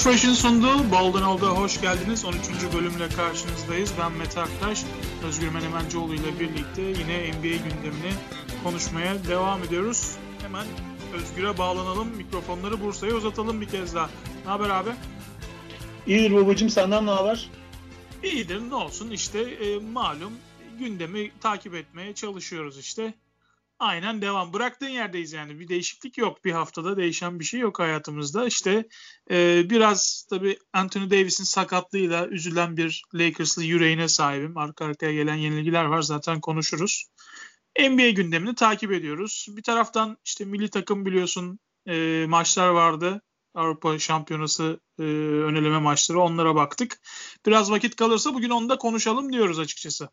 Podfresh'in sunduğu Bolden Olda hoş geldiniz. 13. bölümle karşınızdayız. Ben Mete Aktaş, Özgür Menemencioğlu ile birlikte yine NBA gündemini konuşmaya devam ediyoruz. Hemen Özgür'e bağlanalım, mikrofonları Bursa'ya uzatalım bir kez daha. Ne haber abi? İyidir babacığım, senden ne haber? İyidir, ne olsun işte e, malum gündemi takip etmeye çalışıyoruz işte. Aynen devam. Bıraktığın yerdeyiz yani. Bir değişiklik yok. Bir haftada değişen bir şey yok hayatımızda. İşte e, biraz tabii Anthony Davis'in sakatlığıyla üzülen bir Lakers'lı yüreğine sahibim. Arka arkaya gelen yenilgiler var. Zaten konuşuruz. NBA gündemini takip ediyoruz. Bir taraftan işte milli takım biliyorsun e, maçlar vardı. Avrupa Şampiyonası e, öneleme maçları onlara baktık. Biraz vakit kalırsa bugün onu da konuşalım diyoruz açıkçası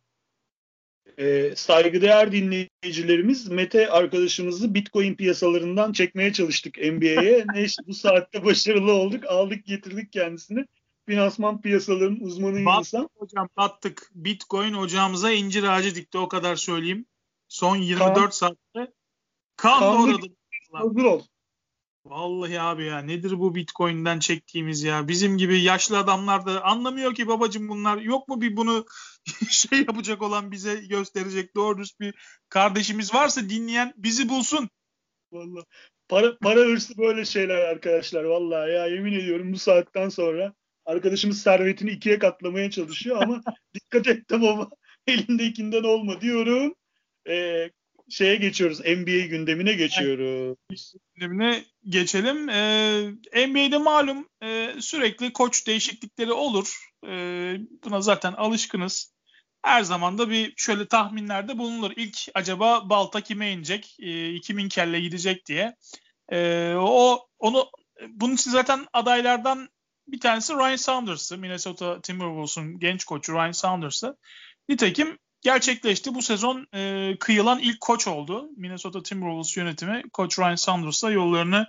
e, saygıdeğer dinleyicilerimiz Mete arkadaşımızı Bitcoin piyasalarından çekmeye çalıştık NBA'ye. Neyse bu saatte başarılı olduk. Aldık getirdik kendisini. Finansman piyasalarının uzmanı Bat, insan. Hocam battık. Bitcoin ocağımıza incir ağacı dikti o kadar söyleyeyim. Son 24 kan, saatte kan, kan doğradı. Hazır ol. Vallahi abi ya nedir bu Bitcoin'den çektiğimiz ya? Bizim gibi yaşlı adamlar da anlamıyor ki babacım bunlar. Yok mu bir bunu şey yapacak olan bize gösterecek doğru bir kardeşimiz varsa dinleyen bizi bulsun. Vallahi para para hırsı böyle şeyler arkadaşlar vallahi ya yemin ediyorum bu saatten sonra arkadaşımız servetini ikiye katlamaya çalışıyor ama dikkat et tamam elindekinden olma diyorum. Ee, şeye geçiyoruz. NBA gündemine geçiyoruz. Gündemine geçelim. Ee, NBA'de malum e, sürekli koç değişiklikleri olur. E, buna zaten alışkınız. Her zaman da bir şöyle tahminlerde bulunur. İlk acaba balta kime inecek, e, kimin kelle gidecek diye. E, o onu bunun için zaten adaylardan bir tanesi Ryan Saunders'ı. Minnesota Timberwolves'un genç koçu Ryan Saunders'ı. Nitekim gerçekleşti. Bu sezon e, kıyılan ilk koç oldu. Minnesota Timberwolves yönetimi koç Ryan Saunders'la yollarını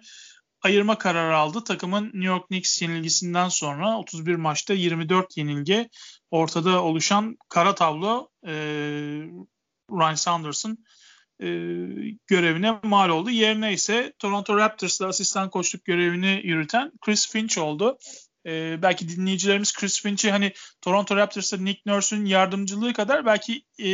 ayırma kararı aldı. Takımın New York Knicks yenilgisinden sonra 31 maçta 24 yenilgi ortada oluşan kara tablo e, Ryan Saunders'ın e, görevine mal oldu. Yerine ise Toronto Raptors'da asistan koçluk görevini yürüten Chris Finch oldu. E, belki dinleyicilerimiz Chris Finch'i hani Toronto Raptors'ta Nick Nurse'ün yardımcılığı kadar belki e,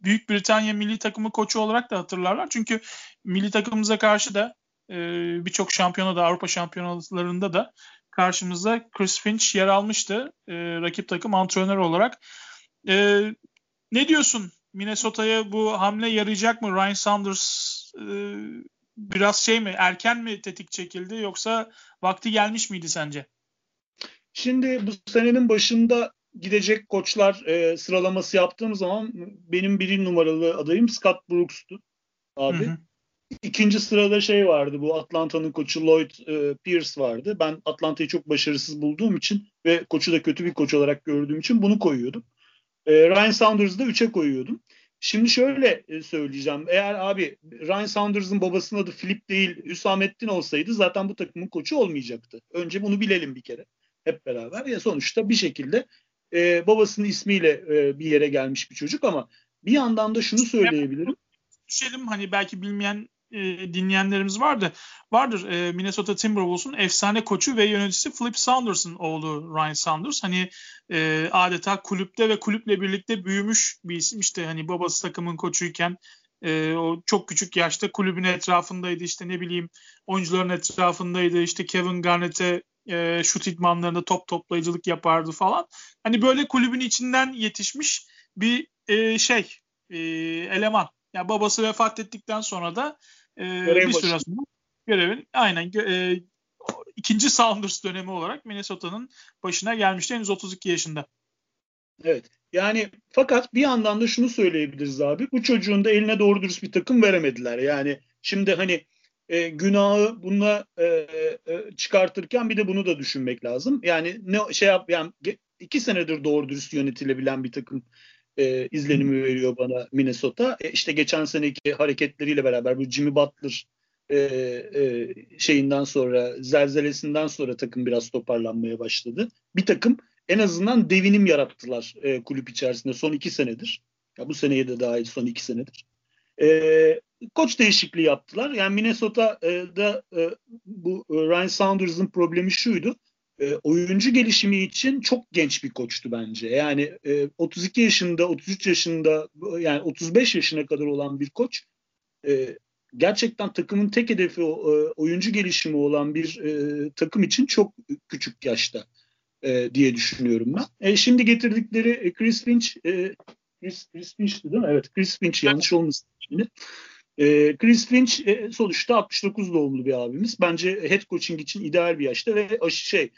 Büyük Britanya milli takımı koçu olarak da hatırlarlar. Çünkü milli takımımıza karşı da e, birçok şampiyona da Avrupa şampiyonalarında da karşımızda Chris Finch yer almıştı e, rakip takım antrenör olarak. E, ne diyorsun? Minnesota'ya bu hamle yarayacak mı? Ryan Saunders e, biraz şey mi erken mi tetik çekildi yoksa vakti gelmiş miydi sence? Şimdi bu senenin başında gidecek koçlar e, sıralaması yaptığım zaman benim birinci numaralı adayım Scott Brooks'tu abi. Hı hı. İkinci sırada şey vardı bu Atlanta'nın koçu Lloyd e, Pierce vardı. Ben Atlanta'yı çok başarısız bulduğum için ve koçu da kötü bir koç olarak gördüğüm için bunu koyuyordum. E, Ryan Saunders'ı da 3'e koyuyordum. Şimdi şöyle e, söyleyeceğim. Eğer abi Ryan Saunders'ın babasının adı Philip değil Hüsamettin olsaydı zaten bu takımın koçu olmayacaktı. Önce bunu bilelim bir kere hep beraber. Ya sonuçta bir şekilde e, babasının ismiyle e, bir yere gelmiş bir çocuk ama bir yandan da şunu söyleyebilirim. Düşelim hani belki bilmeyen e, dinleyenlerimiz vardı. Vardır e, Minnesota Timberwolves'un efsane koçu ve yöneticisi Flip Saunders'ın oğlu Ryan Saunders. Hani e, adeta kulüpte ve kulüple birlikte büyümüş bir isim. İşte hani babası takımın koçuyken e, o çok küçük yaşta kulübün etrafındaydı. İşte ne bileyim oyuncuların etrafındaydı. İşte Kevin Garnett'e e, şut idmanlarında top toplayıcılık yapardı falan. Hani böyle kulübün içinden yetişmiş bir şey eleman. Yani babası vefat ettikten sonra da e, bir süre sonra görevin aynen e, ikinci Saunders dönemi olarak Minnesota'nın başına gelmişti henüz 32 yaşında. Evet. Yani fakat bir yandan da şunu söyleyebiliriz abi. Bu çocuğun da eline doğru dürüst bir takım veremediler. Yani şimdi hani e, günahı bununla e, e, çıkartırken bir de bunu da düşünmek lazım. Yani ne şey yap yani iki senedir doğru dürüst yönetilebilen bir takım e, izlenimi veriyor bana Minnesota. E, işte geçen seneki hareketleriyle beraber bu Jimmy Butler e, e, şeyinden sonra zelzelesinden sonra takım biraz toparlanmaya başladı. Bir takım en azından devinim yarattılar e, kulüp içerisinde son iki senedir. Ya bu seneye de dahil son iki senedir. E, koç değişikliği yaptılar. Yani Minnesota'da e, e, bu Ryan Saunders'ın problemi şuydu. E, oyuncu gelişimi için çok genç bir koçtu bence. Yani e, 32 yaşında, 33 yaşında yani 35 yaşına kadar olan bir koç e, gerçekten takımın tek hedefi e, oyuncu gelişimi olan bir e, takım için çok küçük yaşta e, diye düşünüyorum ben. E, şimdi getirdikleri e, Chris Finch, e, Chris, Chris Finch'ti değil mi? Evet, Chris Finch yanlış olmasın şimdi. E, Chris Finch e, sonuçta 69 doğumlu bir abimiz. Bence head coaching için ideal bir yaşta ve şey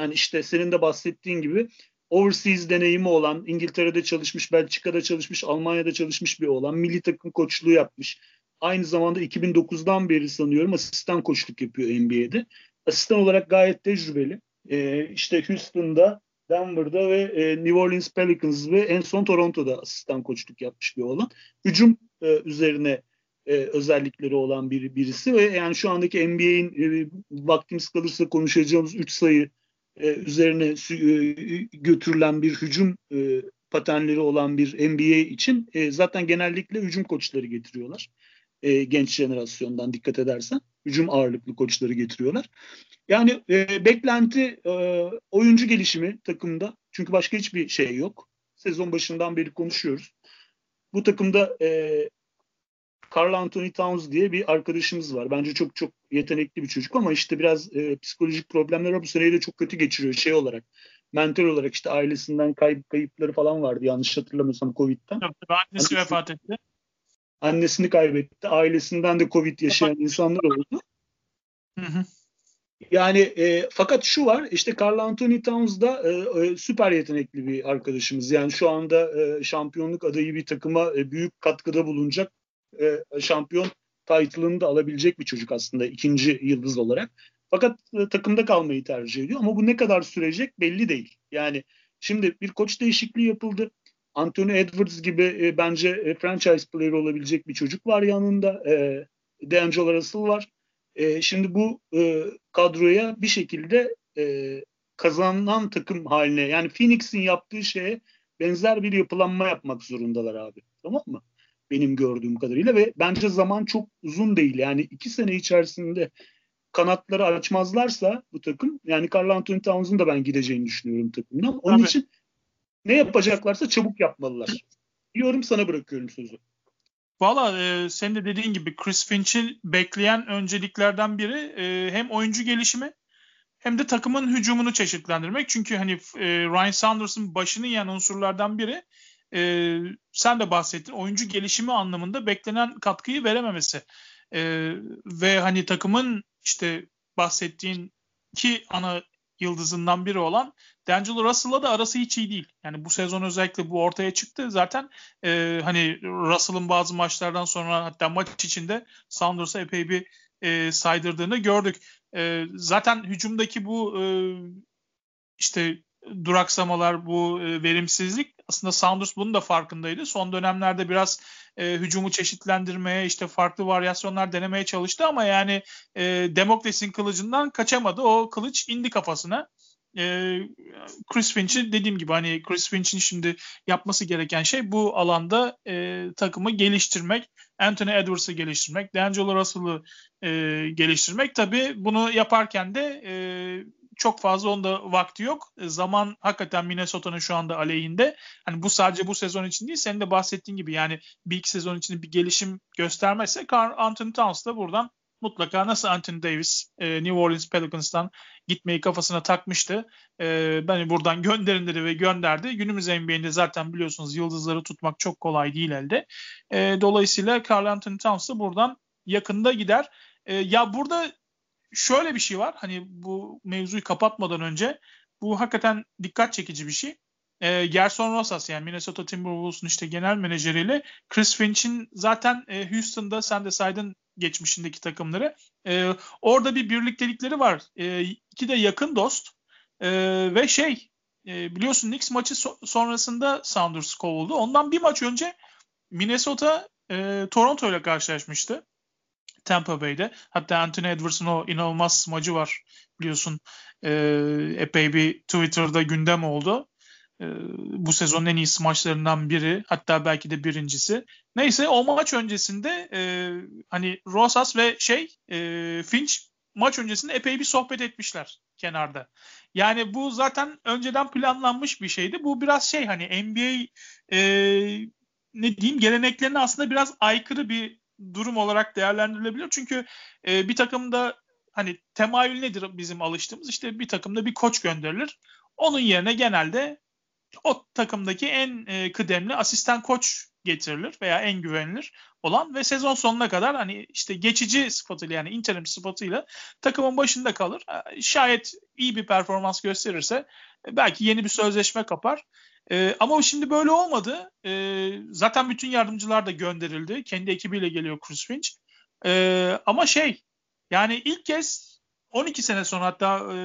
yani işte senin de bahsettiğin gibi overseas deneyimi olan, İngiltere'de çalışmış, Belçika'da çalışmış, Almanya'da çalışmış bir olan, milli takım koçluğu yapmış. Aynı zamanda 2009'dan beri sanıyorum asistan koçluk yapıyor NBA'de. Asistan olarak gayet tecrübeli. E, işte Houston'da, Denver'da ve e, New Orleans Pelicans ve en son Toronto'da asistan koçluk yapmış bir olan. Hücum e, üzerine e, özellikleri olan bir birisi ve yani şu andaki NBA'in e, vaktimiz kalırsa konuşacağımız 3 sayı e, üzerine e, götürülen bir hücum e, paternleri olan bir NBA için e, zaten genellikle hücum koçları getiriyorlar. E, genç jenerasyondan dikkat edersen. Hücum ağırlıklı koçları getiriyorlar. Yani e, beklenti e, oyuncu gelişimi takımda. Çünkü başka hiçbir şey yok. Sezon başından beri konuşuyoruz. Bu takımda e, Carl Anthony Towns diye bir arkadaşımız var. Bence çok çok yetenekli bir çocuk ama işte biraz e, psikolojik problemler var. Bu seneyi de çok kötü geçiriyor şey olarak. Mental olarak işte ailesinden kayıp kayıpları falan vardı yanlış hatırlamıyorsam Covid'den. Tabii, annesi, annesi vefat etti. Annesini kaybetti. Ailesinden de Covid yaşayan insanlar oldu. Hı hı. Yani e, fakat şu var işte Carl Anthony Towns da e, e, süper yetenekli bir arkadaşımız. Yani şu anda e, şampiyonluk adayı bir takıma e, büyük katkıda bulunacak e, şampiyon title'ını da alabilecek bir çocuk aslında ikinci yıldız olarak. Fakat e, takımda kalmayı tercih ediyor ama bu ne kadar sürecek belli değil. Yani şimdi bir koç değişikliği yapıldı. Anthony Edwards gibi e, bence e, franchise player olabilecek bir çocuk var yanında. E, D'Angelo Russell var. E, şimdi bu e, kadroya bir şekilde e, kazanan takım haline yani Phoenix'in yaptığı şeye benzer bir yapılanma yapmak zorundalar abi. Tamam mı? Benim gördüğüm kadarıyla ve bence zaman çok uzun değil. Yani iki sene içerisinde kanatları açmazlarsa bu takım yani Carl Anthony Towns'un da ben gideceğini düşünüyorum takımdan. Onun Tabii. için ne yapacaklarsa çabuk yapmalılar. Diyorum sana bırakıyorum sözü. Valla e, senin de dediğin gibi Chris Finch'i bekleyen önceliklerden biri e, hem oyuncu gelişimi hem de takımın hücumunu çeşitlendirmek. Çünkü hani e, Ryan Saunders'ın başını yiyen unsurlardan biri e, sen de bahsettin oyuncu gelişimi anlamında beklenen katkıyı verememesi e, ve hani takımın işte bahsettiğin iki ana yıldızından biri olan D'Angelo Russell'la da arası hiç iyi değil. Yani bu sezon özellikle bu ortaya çıktı. Zaten e, hani Russell'ın bazı maçlardan sonra hatta maç içinde Saunders'a epey bir e, saydırdığını gördük. E, zaten hücumdaki bu e, işte duraksamalar, bu e, verimsizlik aslında Saunders bunun da farkındaydı. Son dönemlerde biraz e, hücumu çeşitlendirmeye, işte farklı varyasyonlar denemeye çalıştı ama yani e, Demokles'in kılıcından kaçamadı. O kılıç indi kafasına. E, Chris Finch'i dediğim gibi hani Chris Finch'in şimdi yapması gereken şey bu alanda e, takımı geliştirmek, Anthony Edwards'ı geliştirmek, D'Angelo Russell'ı e, geliştirmek. Tabii bunu yaparken de e, çok fazla onda vakti yok. E, zaman hakikaten Minnesota'nın şu anda aleyhinde. Hani bu sadece bu sezon için değil senin de bahsettiğin gibi yani bir iki sezon içinde bir gelişim göstermezse Anthony Towns da buradan mutlaka nasıl Anthony Davis e, New Orleans Pelicans'tan gitmeyi kafasına takmıştı. E, beni buradan gönderin dedi ve gönderdi. Günümüz NBA'inde zaten biliyorsunuz yıldızları tutmak çok kolay değil elde. E, dolayısıyla Carl Anthony Towns da buradan yakında gider. Ya burada şöyle bir şey var. Hani bu mevzuyu kapatmadan önce bu hakikaten dikkat çekici bir şey. E, Gerson Rosas yani Minnesota Timberwolves'un işte genel menajeriyle Chris Finch'in zaten e, Houston'da sen de saydın geçmişindeki takımları. E, orada bir birliktelikleri var. E, iki de yakın dost. E, ve şey e, biliyorsun Knicks maçı so- sonrasında Sounders kovuldu. Ondan bir maç önce Minnesota e, Toronto ile karşılaşmıştı. Tampa Bay'de. Hatta Anthony Edwards'ın o inanılmaz smacı var biliyorsun. E, epey bir Twitter'da gündem oldu. E, bu sezonun en iyi smaçlarından biri. Hatta belki de birincisi. Neyse o maç öncesinde e, hani Rosas ve şey e, Finch maç öncesinde epey bir sohbet etmişler kenarda. Yani bu zaten önceden planlanmış bir şeydi. Bu biraz şey hani NBA e, ne diyeyim geleneklerine aslında biraz aykırı bir durum olarak değerlendirilebilir. Çünkü e, bir takımda hani temayül nedir bizim alıştığımız? İşte bir takımda bir koç gönderilir. Onun yerine genelde o takımdaki en e, kıdemli asistan koç getirilir veya en güvenilir olan ve sezon sonuna kadar hani işte geçici sıfatıyla yani interim sıfatıyla takımın başında kalır. E, şayet iyi bir performans gösterirse e, belki yeni bir sözleşme kapar. E, ama şimdi böyle olmadı. E, zaten bütün yardımcılar da gönderildi. Kendi ekibiyle geliyor Chris Finch. E, ama şey yani ilk kez 12 sene sonra hatta e,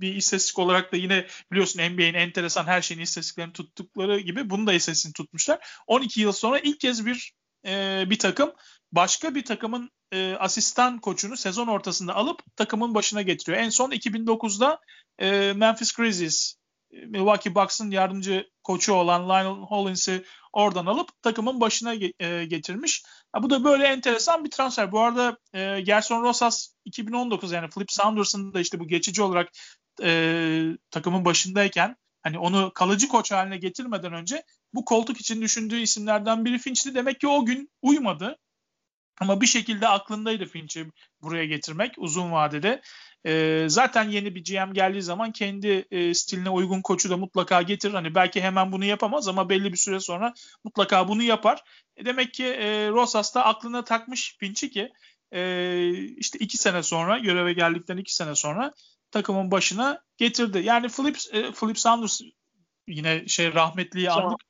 bir istatistik olarak da yine biliyorsun NBA'in enteresan her şeyin istatistiklerini tuttukları gibi bunu da istatistiğini tutmuşlar. 12 yıl sonra ilk kez bir e, bir takım başka bir takımın e, asistan koçunu sezon ortasında alıp takımın başına getiriyor. En son 2009'da e, Memphis Grizzlies Milwaukee Bucks'ın yardımcı koçu olan Lionel Hollins'i oradan alıp takımın başına e, getirmiş. Ha, bu da böyle enteresan bir transfer. Bu arada e, Gerson Rosas 2019 yani Flip Saunders'ın da işte bu geçici olarak e, takımın başındayken hani onu kalıcı koç haline getirmeden önce bu koltuk için düşündüğü isimlerden biri Finch'ti. Demek ki o gün uymadı. Ama bir şekilde aklındaydı Finch'i buraya getirmek uzun vadede. E, zaten yeni bir GM geldiği zaman kendi e, stiline uygun koçu da mutlaka getirir. Hani belki hemen bunu yapamaz ama belli bir süre sonra mutlaka bunu yapar. E, demek ki e, Rosas da aklına takmış Finch'i ki e, işte iki sene sonra göreve geldikten iki sene sonra takımın başına getirdi. Yani Philip, e, Philip Sanders yine şey rahmetliyi andık.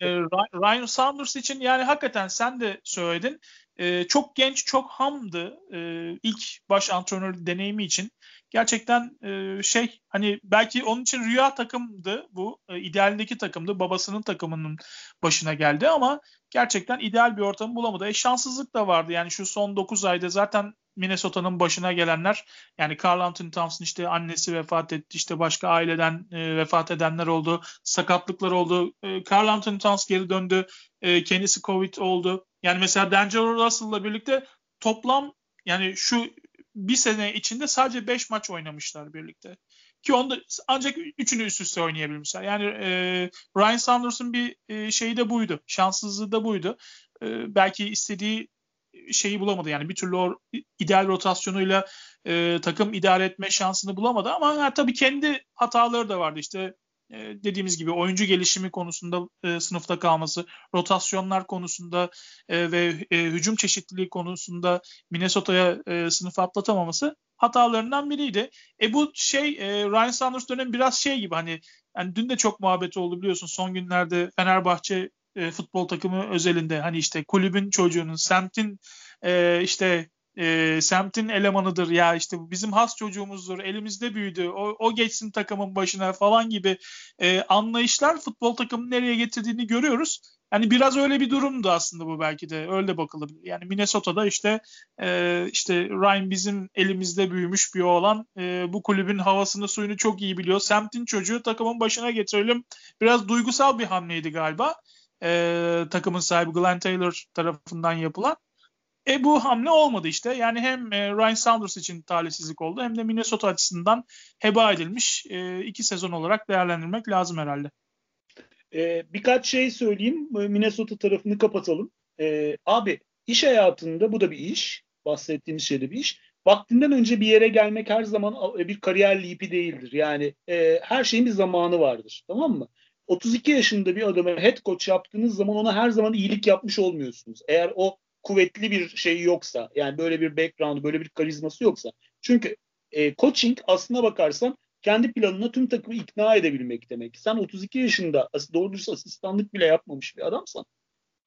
E, Ryan Sanders için yani hakikaten sen de söyledin. E, çok genç, çok hamdı e, ilk baş antrenör deneyimi için. Gerçekten e, şey hani belki onun için rüya takımdı bu. E, idealindeki takımdı. Babasının takımının başına geldi ama gerçekten ideal bir ortamı bulamadı. E, şanssızlık da vardı. Yani şu son 9 ayda zaten Minnesota'nın başına gelenler yani Carl Anthony Towns'ın işte annesi vefat etti işte başka aileden e, vefat edenler oldu sakatlıklar oldu e, Carl Anthony Towns geri döndü e, kendisi Covid oldu yani mesela D'Angelo Russell'la birlikte toplam yani şu bir sene içinde sadece 5 maç oynamışlar birlikte. Ki onda ancak üçünü üst üste oynayabilmişler. Yani e, Ryan Sanders'ın bir e, şeyi de buydu. Şanssızlığı da buydu. E, belki istediği şeyi bulamadı. Yani bir türlü o ideal rotasyonuyla e, takım idare etme şansını bulamadı ama yani, tabii kendi hataları da vardı. İşte e, dediğimiz gibi oyuncu gelişimi konusunda e, sınıfta kalması, rotasyonlar konusunda e, ve e, hücum çeşitliliği konusunda Minnesota'ya e, sınıfı atlatamaması hatalarından biriydi. E bu şey e, Ryan Saunders dönemi biraz şey gibi hani yani dün de çok muhabbet oldu biliyorsun son günlerde Fenerbahçe e, futbol takımı özelinde hani işte kulübün çocuğunun semtin e, işte e, semtin elemanıdır ya işte bizim has çocuğumuzdur elimizde büyüdü o, o geçsin takımın başına falan gibi e, anlayışlar futbol takımını nereye getirdiğini görüyoruz. Yani biraz öyle bir durumdu aslında bu belki de öyle bakılabilir. Yani Minnesota'da işte e, işte Ryan bizim elimizde büyümüş bir oğlan e, bu kulübün havasını suyunu çok iyi biliyor. Semtin çocuğu takımın başına getirelim. Biraz duygusal bir hamleydi galiba e, takımın sahibi Glenn Taylor tarafından yapılan. E bu hamle olmadı işte. Yani hem e, Ryan Saunders için talihsizlik oldu hem de Minnesota açısından heba edilmiş e, iki sezon olarak değerlendirmek lazım herhalde. E, birkaç şey söyleyeyim. Minnesota tarafını kapatalım. E, abi iş hayatında bu da bir iş. Bahsettiğimiz şey de bir iş. Vaktinden önce bir yere gelmek her zaman bir kariyer lipi değildir. Yani e, her şeyin bir zamanı vardır. Tamam mı? 32 yaşında bir adama head coach yaptığınız zaman ona her zaman iyilik yapmış olmuyorsunuz. Eğer o kuvvetli bir şey yoksa yani böyle bir background, böyle bir karizması yoksa. Çünkü e, coaching aslına bakarsan kendi planına tüm takımı ikna edebilmek demek. Sen 32 yaşında doğru dürüst asistanlık bile yapmamış bir adamsan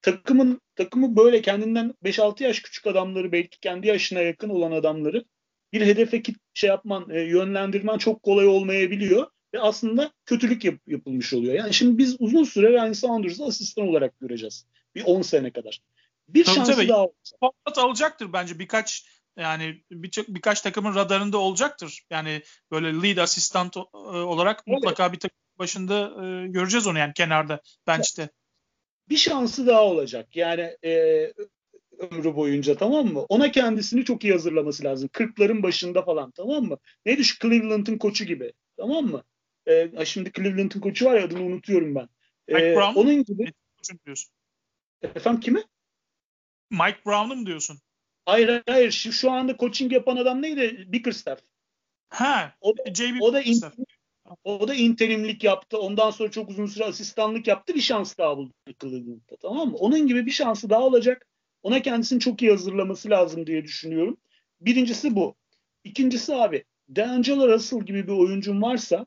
takımın takımı böyle kendinden 5-6 yaş küçük adamları belki kendi yaşına yakın olan adamları bir hedefe şey yapman, e, yönlendirmen çok kolay olmayabiliyor ve aslında kötülük yap, yapılmış oluyor. Yani şimdi biz uzun süre Ryan Saunders'ı asistan olarak göreceğiz. Bir 10 sene kadar. Bir tabii, şansı tabii. daha olacak. alacaktır bence birkaç yani birçok birkaç takımın radarında olacaktır. Yani böyle lead asistan e, olarak evet. mutlaka bir takım başında e, göreceğiz onu yani kenarda bench'te. Bir şansı daha olacak. Yani e, ömrü boyunca tamam mı? Ona kendisini çok iyi hazırlaması lazım. 40'ların başında falan tamam mı? Neydi şu Cleveland'ın koçu gibi tamam mı? Ee, şimdi Cleveland'ın koçu var ya adını unutuyorum ben. Ee, Brown onun gibi. Efendim kimi? Mike Brown'u mu diyorsun? Hayır hayır şu, şu anda coaching yapan adam neydi? Bickerstaff. Ha, o da, JB o da, in, o da interimlik yaptı. Ondan sonra çok uzun süre asistanlık yaptı. Bir şans daha buldu Cleveland'da. Tamam mı? Onun gibi bir şansı daha olacak. Ona kendisini çok iyi hazırlaması lazım diye düşünüyorum. Birincisi bu. İkincisi abi DeAngelo Russell gibi bir oyuncun varsa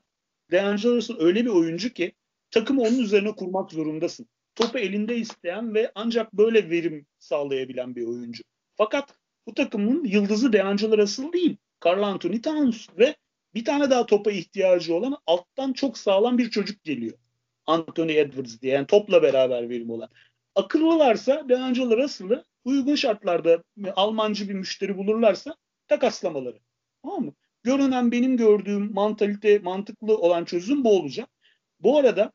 DeAngelo Russell öyle bir oyuncu ki takımı onun üzerine kurmak zorundasın. Topu elinde isteyen ve ancak böyle verim sağlayabilen bir oyuncu. Fakat bu takımın yıldızı DeAngelo Russell değil. Carl Anthony Towns ve bir tane daha topa ihtiyacı olan alttan çok sağlam bir çocuk geliyor. Anthony Edwards diye yani topla beraber verim olan. Akıllılarsa DeAngelo Russell'ı uygun şartlarda Almancı bir müşteri bulurlarsa takaslamaları. Tamam mı? Görünen benim gördüğüm mantalite mantıklı olan çözüm bu olacak. Bu arada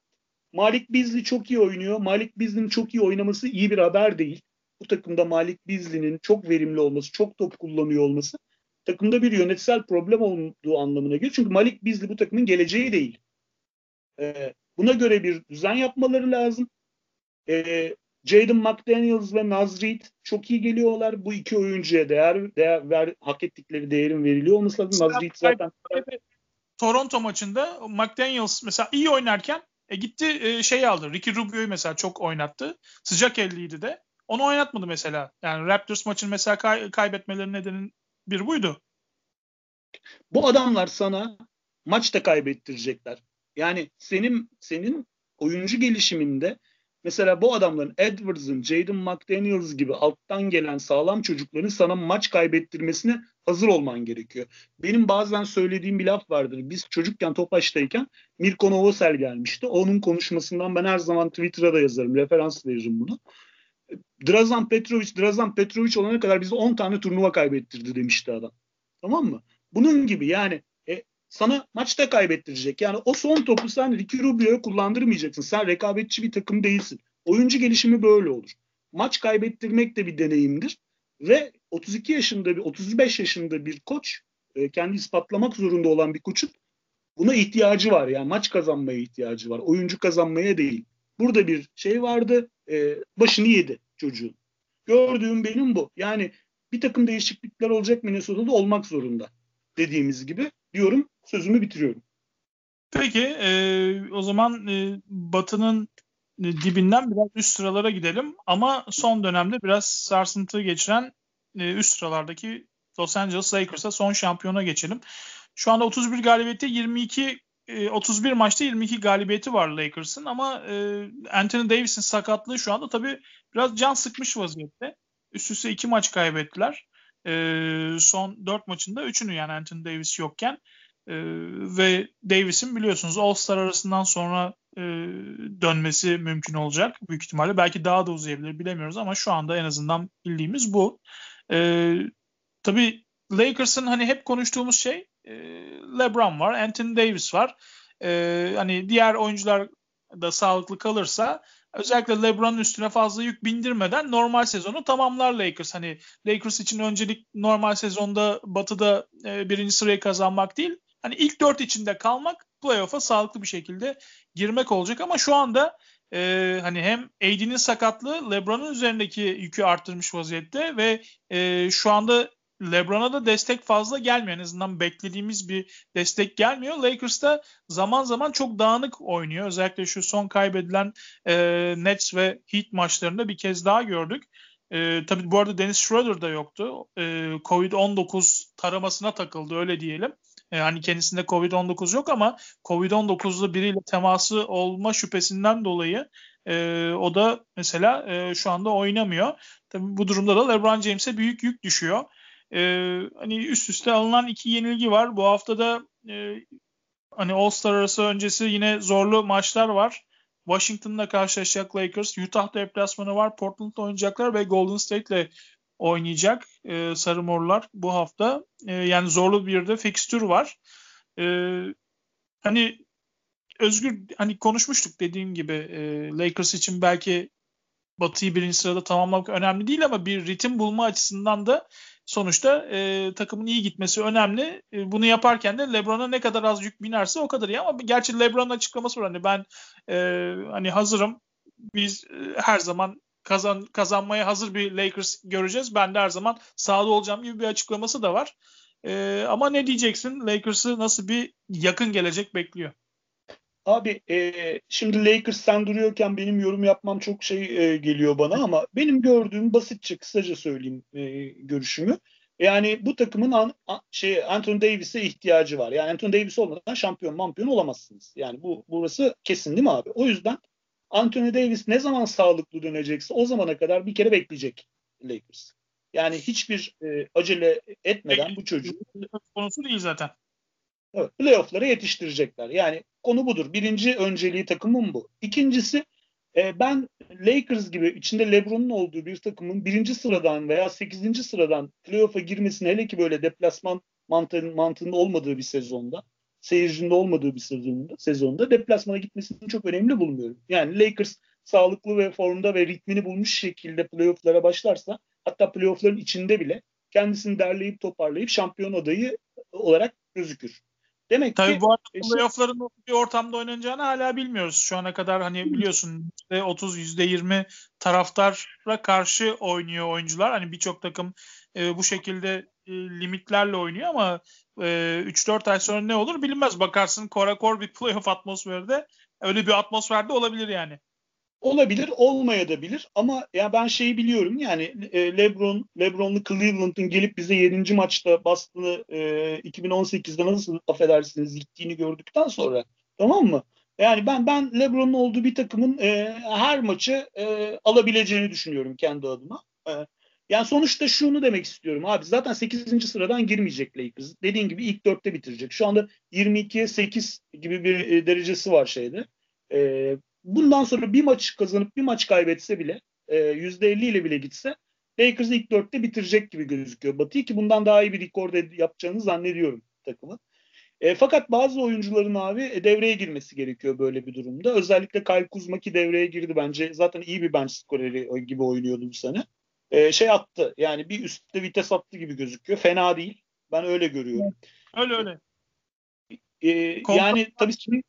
Malik Bizli çok iyi oynuyor. Malik Bizli'nin çok iyi oynaması iyi bir haber değil. Bu takımda Malik Bizli'nin çok verimli olması, çok top kullanıyor olması takımda bir yönetsel problem olduğu anlamına geliyor. Çünkü Malik Bizli bu takımın geleceği değil. Ee, buna göre bir düzen yapmaları lazım. Ee, Jaden McDaniels ve Nazrid çok iyi geliyorlar. Bu iki oyuncuya değer, değer ver, hak ettikleri değerin veriliyor olması lazım. Nazrid zaten Toronto maçında McDaniels mesela iyi oynarken e, gitti e, şey aldı. Ricky Rubio'yu mesela çok oynattı. Sıcak elliydi de. Onu oynatmadı mesela. Yani Raptors maçını mesela kay- kaybetmelerinin nedeni bir buydu. Bu adamlar sana maçta kaybettirecekler. Yani senin senin oyuncu gelişiminde mesela bu adamların Edwards'ın, Jaden McDaniels gibi alttan gelen sağlam çocukların sana maç kaybettirmesine hazır olman gerekiyor. Benim bazen söylediğim bir laf vardır. Biz çocukken Topaş'tayken Mirko Novosel gelmişti. Onun konuşmasından ben her zaman Twitter'a da yazarım. Referans veririm bunu. Drazan Petrovic, Drazan Petrovic olana kadar bize 10 tane turnuva kaybettirdi demişti adam. Tamam mı? Bunun gibi yani e, sana maçta kaybettirecek. Yani o son topu sen Ricky Rubio'ya kullandırmayacaksın. Sen rekabetçi bir takım değilsin. Oyuncu gelişimi böyle olur. Maç kaybettirmek de bir deneyimdir. Ve 32 yaşında bir 35 yaşında bir koç e, kendi ispatlamak zorunda olan bir koçun buna ihtiyacı var. Yani maç kazanmaya ihtiyacı var. Oyuncu kazanmaya değil. Burada bir şey vardı. E, başını yedi çocuğun. Gördüğüm benim bu. Yani bir takım değişiklikler olacak Minnesota'da olmak zorunda. Dediğimiz gibi diyorum sözümü bitiriyorum. Peki e, o zaman e, Batı'nın e, dibinden biraz üst sıralara gidelim. Ama son dönemde biraz sarsıntı geçiren e, üst sıralardaki Los Angeles Lakers'a son şampiyona geçelim. Şu anda 31 galibiyette 22 31 maçta 22 galibiyeti var Lakers'ın ama e, Anthony Davis'in sakatlığı şu anda tabii biraz can sıkmış vaziyette. Üst üste 2 maç kaybettiler. E, son 4 maçında 3'ünü yani Anthony Davis yokken ve Davis'in biliyorsunuz All-Star arasından sonra dönmesi mümkün olacak büyük ihtimalle. Belki daha da uzayabilir bilemiyoruz ama şu anda en azından bildiğimiz bu. E, tabii Lakers'ın hani hep konuştuğumuz şey e, LeBron var, Anthony Davis var. E, hani diğer oyuncular da sağlıklı kalırsa özellikle LeBron'un üstüne fazla yük bindirmeden normal sezonu tamamlar Lakers. Hani Lakers için öncelik normal sezonda Batı'da e, birinci sırayı kazanmak değil. Hani ilk dört içinde kalmak, playoff'a sağlıklı bir şekilde girmek olacak ama şu anda e, hani hem AD'nin sakatlığı LeBron'un üzerindeki yükü arttırmış vaziyette ve e, şu anda LeBron'a da destek fazla gelmiyor. En azından beklediğimiz bir destek gelmiyor. Lakers da zaman zaman çok dağınık oynuyor. Özellikle şu son kaybedilen e, Nets ve Heat maçlarında bir kez daha gördük. E, tabii bu arada Dennis Schroeder da yoktu. E, Covid-19 taramasına takıldı öyle diyelim. E, hani kendisinde Covid-19 yok ama Covid-19'lu biriyle teması olma şüphesinden dolayı e, o da mesela e, şu anda oynamıyor. Tabii bu durumda da LeBron James'e büyük yük düşüyor. Ee, hani üst üste alınan iki yenilgi var. Bu hafta da e, hani All-Star arası öncesi yine zorlu maçlar var. Washington'la karşılaşacak Lakers. Utah deplasmanı var. Portland'la oynayacaklar ve Golden State'le oynayacak e, Sarı Morlar bu hafta. E, yani zorlu bir de fikstür var. E, hani Özgür hani konuşmuştuk dediğim gibi e, Lakers için belki Batı'yı birinci sırada tamamlamak önemli değil ama bir ritim bulma açısından da sonuçta e, takımın iyi gitmesi önemli. E, bunu yaparken de LeBron'a ne kadar az yük binerse o kadar iyi ama gerçi LeBron'un açıklaması var. Hani ben e, hani hazırım. Biz e, her zaman kazan kazanmaya hazır bir Lakers göreceğiz. Ben de her zaman sahada olacağım gibi bir açıklaması da var. E, ama ne diyeceksin? Lakers'ı nasıl bir yakın gelecek bekliyor? Abi e, şimdi Lakers sen duruyorken benim yorum yapmam çok şey e, geliyor bana ama benim gördüğüm basitçe kısaca söyleyeyim e, görüşümü. Yani bu takımın an, an, şey Anthony Davis'e ihtiyacı var. Yani Anthony Davis olmadan şampiyon mampiyon olamazsınız. Yani bu burası kesin değil mi abi? O yüzden Anthony Davis ne zaman sağlıklı dönecekse o zamana kadar bir kere bekleyecek Lakers. Yani hiçbir e, acele etmeden bu çocuğu konusu değil zaten. Evet, playoff'lara yetiştirecekler. Yani konu budur. Birinci önceliği takımın bu. İkincisi e, ben Lakers gibi içinde LeBron'un olduğu bir takımın birinci sıradan veya sekizinci sıradan playoff'a girmesini hele ki böyle deplasman mantığının, mantığında olmadığı bir sezonda seyircinde olmadığı bir sezonda, sezonda deplasmana gitmesini çok önemli bulmuyorum. Yani Lakers sağlıklı ve formda ve ritmini bulmuş şekilde playoff'lara başlarsa hatta playoff'ların içinde bile kendisini derleyip toparlayıp şampiyon adayı olarak gözükür. Demek Tabii ki bu arada e, playoff'ların bir ortamda oynanacağını hala bilmiyoruz. Şu ana kadar hani biliyorsun %30 %20 taraftara karşı oynuyor oyuncular. Hani birçok takım e, bu şekilde e, limitlerle oynuyor ama e, 3-4 ay sonra ne olur bilinmez. Bakarsın korakor bir playoff atmosferde öyle bir atmosferde olabilir yani. Olabilir, olmaya da bilir ama ya ben şeyi biliyorum yani e, LeBron, LeBron'lu Cleveland'ın gelip bize 7. maçta bastığını e, 2018'de nasıl affedersiniz gittiğini gördükten sonra tamam mı? Yani ben ben LeBron'un olduğu bir takımın e, her maçı e, alabileceğini düşünüyorum kendi adıma. E, yani sonuçta şunu demek istiyorum abi zaten 8. sıradan girmeyecek Lakers. Dediğin gibi ilk 4'te bitirecek. Şu anda 22'ye 8 gibi bir e, derecesi var şeyde. E, bundan sonra bir maç kazanıp bir maç kaybetse bile e, %50 ile bile gitse Lakers ilk dörtte bitirecek gibi gözüküyor. Batı ki bundan daha iyi bir rekor yapacağını zannediyorum takımın. E, fakat bazı oyuncuların abi e, devreye girmesi gerekiyor böyle bir durumda. Özellikle Kyle Kuzma ki devreye girdi bence. Zaten iyi bir bench skoreri gibi oynuyordu bu sene. E, şey attı yani bir üstte vites attı gibi gözüküyor. Fena değil. Ben öyle görüyorum. Öyle öyle. E, yani tabii şimdi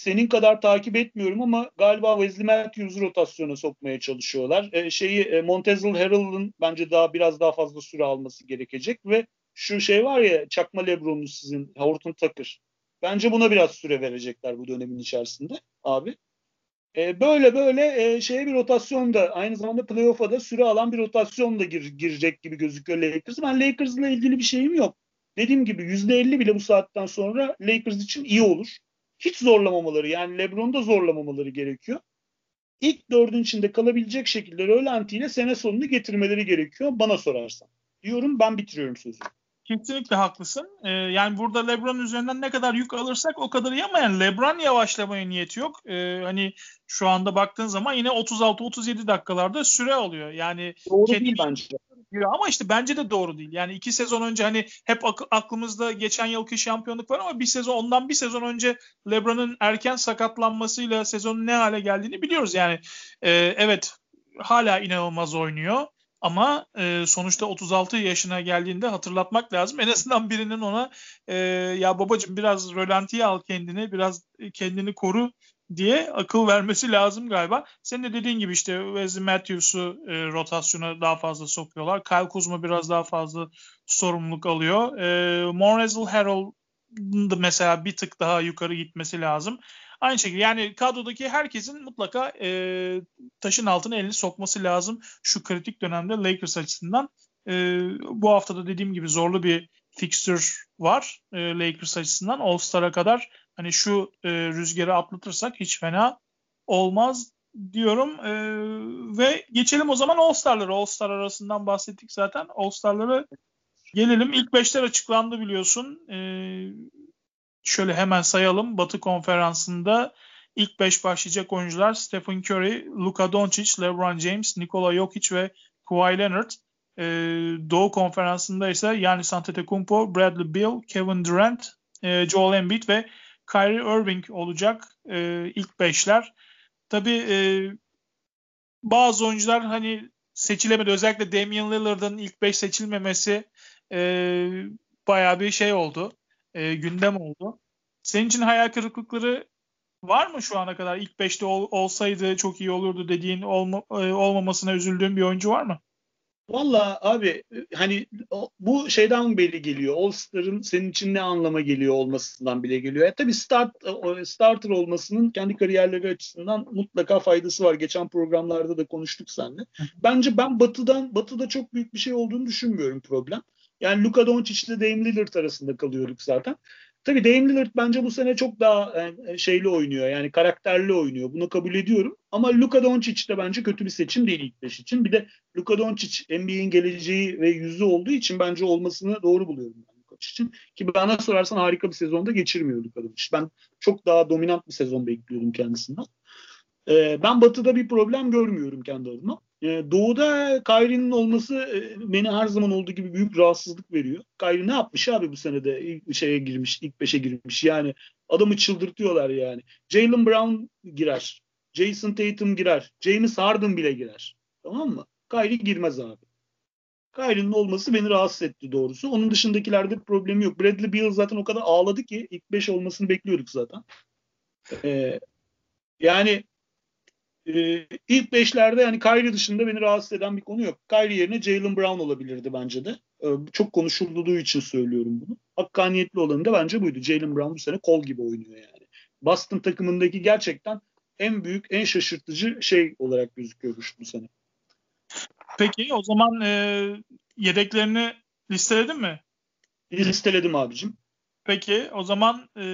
senin kadar takip etmiyorum ama galiba Wesley Matthews'u rotasyona sokmaya çalışıyorlar. E, şeyi e, Montezl Harrell'ın bence daha biraz daha fazla süre alması gerekecek ve şu şey var ya çakma Lebron'u sizin Horton Tucker. Bence buna biraz süre verecekler bu dönemin içerisinde abi. E, böyle böyle e, şeye bir rotasyon da aynı zamanda playoff'a da süre alan bir rotasyon da gir, girecek gibi gözüküyor Lakers. Ben Lakers'la ilgili bir şeyim yok. Dediğim gibi %50 bile bu saatten sonra Lakers için iyi olur hiç zorlamamaları yani LeBron'u da zorlamamaları gerekiyor. İlk dördün içinde kalabilecek şekilde rölantiyle sene sonunu getirmeleri gerekiyor bana sorarsan. Diyorum ben bitiriyorum sözü. Kesinlikle haklısın. Ee, yani burada LeBron üzerinden ne kadar yük alırsak o kadar iyi ama yani LeBron yavaşlamaya niyeti yok. Ee, hani şu anda baktığın zaman yine 36-37 dakikalarda süre alıyor. Yani Doğru kendi... değil bence diyor ama işte bence de doğru değil. Yani iki sezon önce hani hep ak- aklımızda geçen yılki şampiyonluk var ama bir sezon ondan bir sezon önce LeBron'un erken sakatlanmasıyla sezonun ne hale geldiğini biliyoruz. Yani e, evet hala inanılmaz oynuyor. Ama e, sonuçta 36 yaşına geldiğinde hatırlatmak lazım. En azından birinin ona e, ya babacım biraz rölantiye al kendini, biraz kendini koru diye akıl vermesi lazım galiba. Senin de dediğin gibi işte Wesley Matthews'u e, rotasyona daha fazla sokuyorlar. Kyle Kuzma biraz daha fazla sorumluluk alıyor. E, Monrezl Harrell'ın da mesela bir tık daha yukarı gitmesi lazım. Aynı şekilde yani kadrodaki herkesin mutlaka e, taşın altına elini sokması lazım şu kritik dönemde Lakers açısından. E, bu haftada dediğim gibi zorlu bir fixture var e, Lakers açısından. All-Star'a kadar hani şu e, rüzgarı atlatırsak hiç fena olmaz diyorum. E, ve geçelim o zaman All-Star'lara. All-Star arasından bahsettik zaten. All-Star'lara gelelim. İlk beşler açıklandı biliyorsun. E, şöyle hemen sayalım. Batı konferansında ilk beş başlayacak oyuncular Stephen Curry, Luka Doncic, LeBron James, Nikola Jokic ve Kawhi Leonard. E, Doğu konferansında ise Giannis Antetokounmpo, Bradley Beal, Kevin Durant, e, Joel Embiid ve Kyrie Irving olacak e, ilk beşler. tabii e, bazı oyuncular hani seçilemedi. Özellikle Damian Lillard'ın ilk 5 seçilmemesi e, bayağı bir şey oldu. E, gündem oldu. Senin için hayal kırıklıkları var mı şu ana kadar? İlk 5'te ol, olsaydı çok iyi olurdu dediğin olma, e, olmamasına üzüldüğün bir oyuncu var mı? Valla abi hani bu şeyden belli geliyor. All Star'ın senin için ne anlama geliyor olmasından bile geliyor. Ya, tabii start, starter olmasının kendi kariyerleri açısından mutlaka faydası var. Geçen programlarda da konuştuk seninle. Bence ben Batı'dan Batı'da çok büyük bir şey olduğunu düşünmüyorum problem. Yani Luka Doncic ile Dame Lillard arasında kalıyorduk zaten. Tabii Dame Lillard bence bu sene çok daha yani şeyli oynuyor. Yani karakterli oynuyor. Bunu kabul ediyorum. Ama Luka Doncic de bence kötü bir seçim değil ilk beş için. Bir de Luka Doncic NBA'in geleceği ve yüzü olduğu için bence olmasını doğru buluyorum ben Luka için. Ki bana sorarsan harika bir sezonda geçirmiyor Luka Doncic. Ben çok daha dominant bir sezon bekliyordum kendisinden. Ee, ben Batı'da bir problem görmüyorum kendi adıma. Ee, doğu'da Kyrie'nin olması e, beni her zaman olduğu gibi büyük rahatsızlık veriyor. Kyrie ne yapmış abi bu senede ilk şeye girmiş, ilk beşe girmiş. Yani adamı çıldırtıyorlar yani. Jalen Brown girer. Jason Tatum girer. James Harden bile girer. Tamam mı? Kyrie girmez abi. Kyrie'nin olması beni rahatsız etti doğrusu. Onun dışındakilerde problemi yok. Bradley Beal zaten o kadar ağladı ki ilk beş olmasını bekliyorduk zaten. Ee, yani e, ilk beşlerde yani Kyrie dışında beni rahatsız eden bir konu yok. Kyrie yerine Jalen Brown olabilirdi bence de. E, çok konuşulduğu için söylüyorum bunu. Hakkaniyetli olanı da bence buydu. Jalen Brown bu sene kol gibi oynuyor yani. Boston takımındaki gerçekten en büyük, en şaşırtıcı şey olarak gözüküyormuş bu sene. Peki o zaman e, yedeklerini listeledin mi? Listeledim abicim. Peki o zaman e,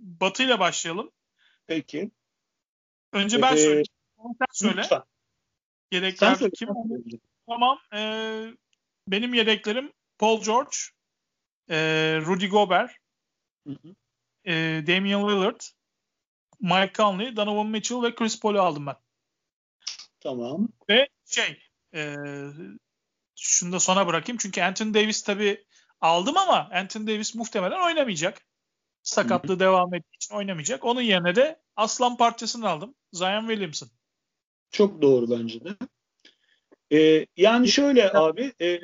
Batı ile başlayalım. Peki. Önce ben ee, söyleyeyim. Sen söyle. Lütfen. Yedekler Sen söyle. kim? Tamam. E, benim yedeklerim Paul George, e, Rudy Gobert, hı hı. E, Damian Lillard, Mike Conley, Donovan Mitchell ve Chris Paul'u aldım ben. Tamam. Ve şey e, şunu da sona bırakayım. Çünkü Anthony Davis tabii aldım ama Anthony Davis muhtemelen oynamayacak. Sakatlığı Hı-hı. devam ettiği için oynamayacak. Onun yerine de aslan parçasını aldım. Zion Williamson. Çok doğru bence de. Ee, yani şöyle abi e,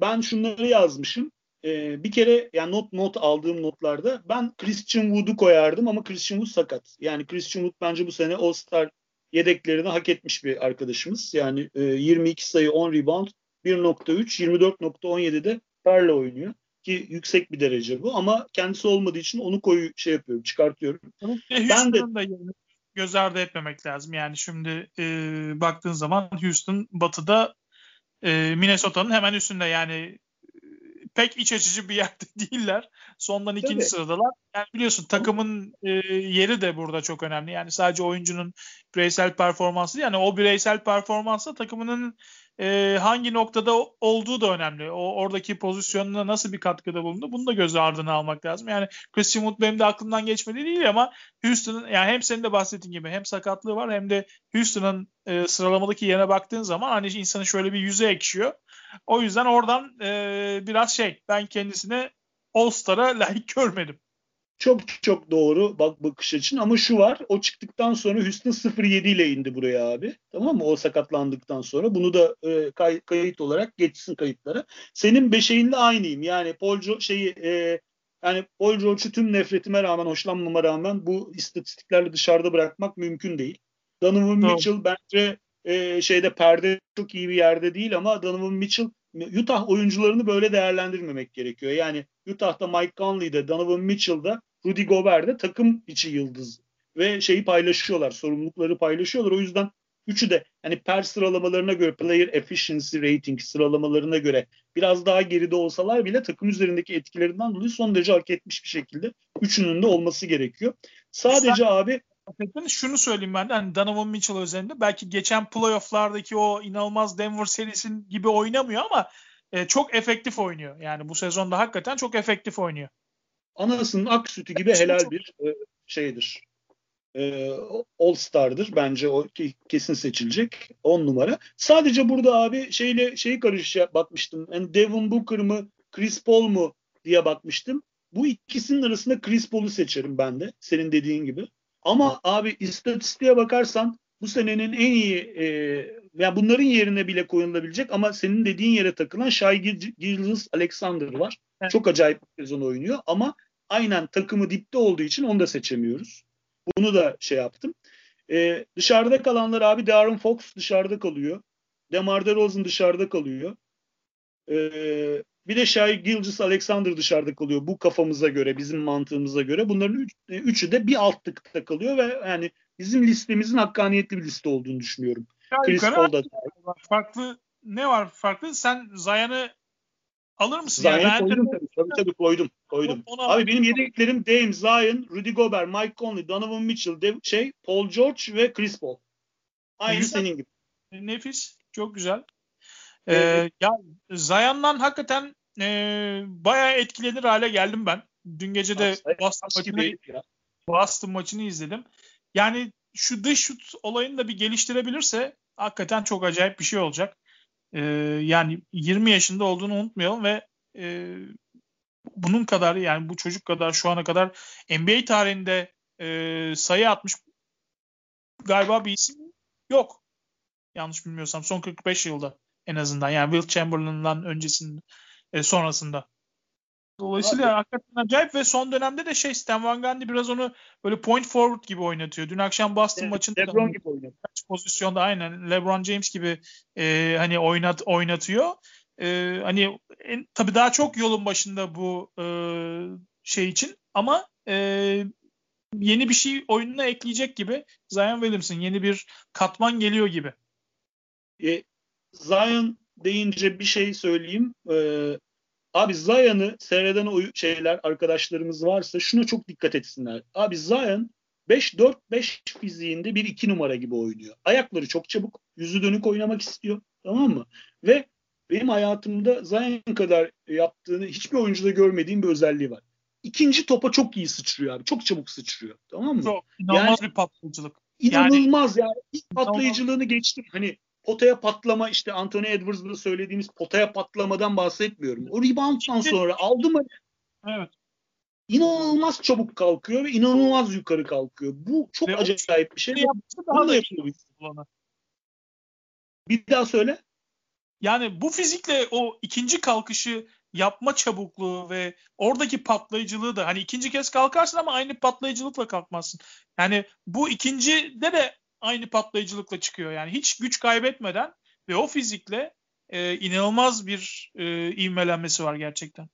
ben şunları yazmışım. E, bir kere yani not not aldığım notlarda ben Christian Wood'u koyardım ama Christian Wood sakat. Yani Christian Wood bence bu sene All-Star yedeklerini hak etmiş bir arkadaşımız. Yani e, 22 sayı 10 rebound 1.3 24.17'de Perla oynuyor ki yüksek bir derece bu ama kendisi olmadığı için onu koyu şey yapıyorum çıkartıyorum. ben de da göz ardı etmemek lazım. Yani şimdi e, baktığın zaman Houston batıda e, Minnesota'nın hemen üstünde yani pek iç açıcı bir yerde değiller. Sondan ikinci Tabii. sıradalar. Yani biliyorsun takımın e, yeri de burada çok önemli. Yani sadece oyuncunun bireysel performansı yani o bireysel performansla takımının e, hangi noktada olduğu da önemli. O oradaki pozisyonuna nasıl bir katkıda bulundu bunu da göz ardına almak lazım. Yani Christian Wood benim de aklımdan geçmedi değil ama Houston'ın yani hem senin de bahsettiğin gibi hem sakatlığı var hem de Houston'ın e, sıralamadaki yerine baktığın zaman hani insanın şöyle bir yüze ekşiyor. O yüzden oradan e, biraz şey ben kendisine All-Star'a layık görmedim. Çok çok doğru bak bakış açın ama şu var o çıktıktan sonra Houston 0-7 ile indi buraya abi. Tamam mı? O sakatlandıktan sonra bunu da e, kay, kayıt olarak geçsin kayıtlara. Senin beşeğinle aynıyım. Yani Paul jo- şeyi e, yani Paul George'u tüm nefretime rağmen hoşlanmama rağmen bu istatistiklerle dışarıda bırakmak mümkün değil. Donovan Mitchell bence e, şeyde perde çok iyi bir yerde değil ama Donovan Mitchell Utah oyuncularını böyle değerlendirmemek gerekiyor. Yani Utah'ta Mike Conley'de, Donovan Mitchell'da, Rudy Gobert'de takım içi yıldız ve şeyi paylaşıyorlar, sorumlulukları paylaşıyorlar. O yüzden üçü de hani per sıralamalarına göre player efficiency rating sıralamalarına göre biraz daha geride olsalar bile takım üzerindeki etkilerinden dolayı son derece hak etmiş bir şekilde üçünün de olması gerekiyor. Sadece Sen, abi şunu söyleyeyim ben de hani Donovan Mitchell özelinde belki geçen playofflardaki o inanılmaz Denver serisin gibi oynamıyor ama e, çok efektif oynuyor. Yani bu sezonda hakikaten çok efektif oynuyor. Anasının ak sütü gibi helal bir e, şeydir. E, All Star'dır. Bence o kesin seçilecek. 10 numara. Sadece burada abi şeyle şeyi karış bakmıştım. Yani Devin Booker mı Chris Paul mu diye bakmıştım. Bu ikisinin arasında Chris Paul'u seçerim ben de. Senin dediğin gibi. Ama abi istatistiğe bakarsan bu senenin en iyi e, yani bunların yerine bile koyulabilecek ama senin dediğin yere takılan Shai Gilgis Alexander var. Evet. Çok acayip bir sezon oynuyor ama aynen takımı dipte olduğu için onu da seçemiyoruz. Bunu da şey yaptım. E, dışarıda kalanlar abi Darren Fox dışarıda kalıyor. DeMar DeRozan dışarıda kalıyor. E, bir de Shai Gilgis Alexander dışarıda kalıyor bu kafamıza göre, bizim mantığımıza göre. Bunların üç, e, üçü de bir altlıkta kalıyor ve yani bizim listemizin hakkaniyetli bir liste olduğunu düşünüyorum. Chris Paul'da farklı ne var farklı? Sen Zayan'ı alır mısın? Zayan'ı yani? koydum tabii, tabii tabii koydum. koydum. Ona, Abi benim yedeklerim Dame, Zion, Rudy Gobert, Mike Conley, Donovan Mitchell, Dev, şey, Paul George ve Chris Paul. Aynı güzel. senin gibi. Nefis. Çok güzel. Ee, ya Zayan'dan hakikaten e, bayağı etkilenir hale geldim ben. Dün gece de Boston maçını, Boston maçını izledim. Yani şu dış şut olayını da bir geliştirebilirse hakikaten çok acayip bir şey olacak. Ee, yani 20 yaşında olduğunu unutmayalım ve e, bunun kadar yani bu çocuk kadar şu ana kadar NBA tarihinde e, sayı atmış galiba bir isim yok. Yanlış bilmiyorsam son 45 yılda en azından. Yani Will Chamberlain'dan öncesinde e, sonrasında. Dolayısıyla Abi. hakikaten acayip ve son dönemde de şey Stan Van Gundy biraz onu böyle point forward gibi oynatıyor. Dün akşam Boston evet, maçında LeBron da gibi oynuyor. pozisyonda aynen LeBron James gibi e, hani oynat oynatıyor. E, hani en, tabii daha çok yolun başında bu e, şey için ama e, yeni bir şey oyununa ekleyecek gibi Zion Williamson yeni bir katman geliyor gibi. E, Zion deyince bir şey söyleyeyim. Ee, abi Zion'ı seyreden o şeyler arkadaşlarımız varsa şuna çok dikkat etsinler. Abi Zion 5-4-5 fiziğinde bir iki numara gibi oynuyor. Ayakları çok çabuk, yüzü dönük oynamak istiyor. Tamam mı? Ve benim hayatımda Zion kadar yaptığını hiçbir oyuncuda görmediğim bir özelliği var. İkinci topa çok iyi sıçrıyor abi. Çok çabuk sıçrıyor. Tamam mı? Çok inanılmaz yani, bir patlayıcılık. İnanılmaz yani. yani. İlk patlayıcılığını geçtim. Hani potaya patlama işte Anthony Edwards'da söylediğimiz potaya patlamadan bahsetmiyorum. O rebounddan sonra aldı mı evet. inanılmaz çabuk kalkıyor ve inanılmaz yukarı kalkıyor. Bu çok ve acayip bir şey. Daha da yapılıyor. Bir daha söyle. Yani bu fizikle o ikinci kalkışı yapma çabukluğu ve oradaki patlayıcılığı da hani ikinci kez kalkarsın ama aynı patlayıcılıkla kalkmazsın. Yani bu ikinci de de aynı patlayıcılıkla çıkıyor. Yani hiç güç kaybetmeden ve o fizikle e, inanılmaz bir e, ivmelenmesi var gerçekten.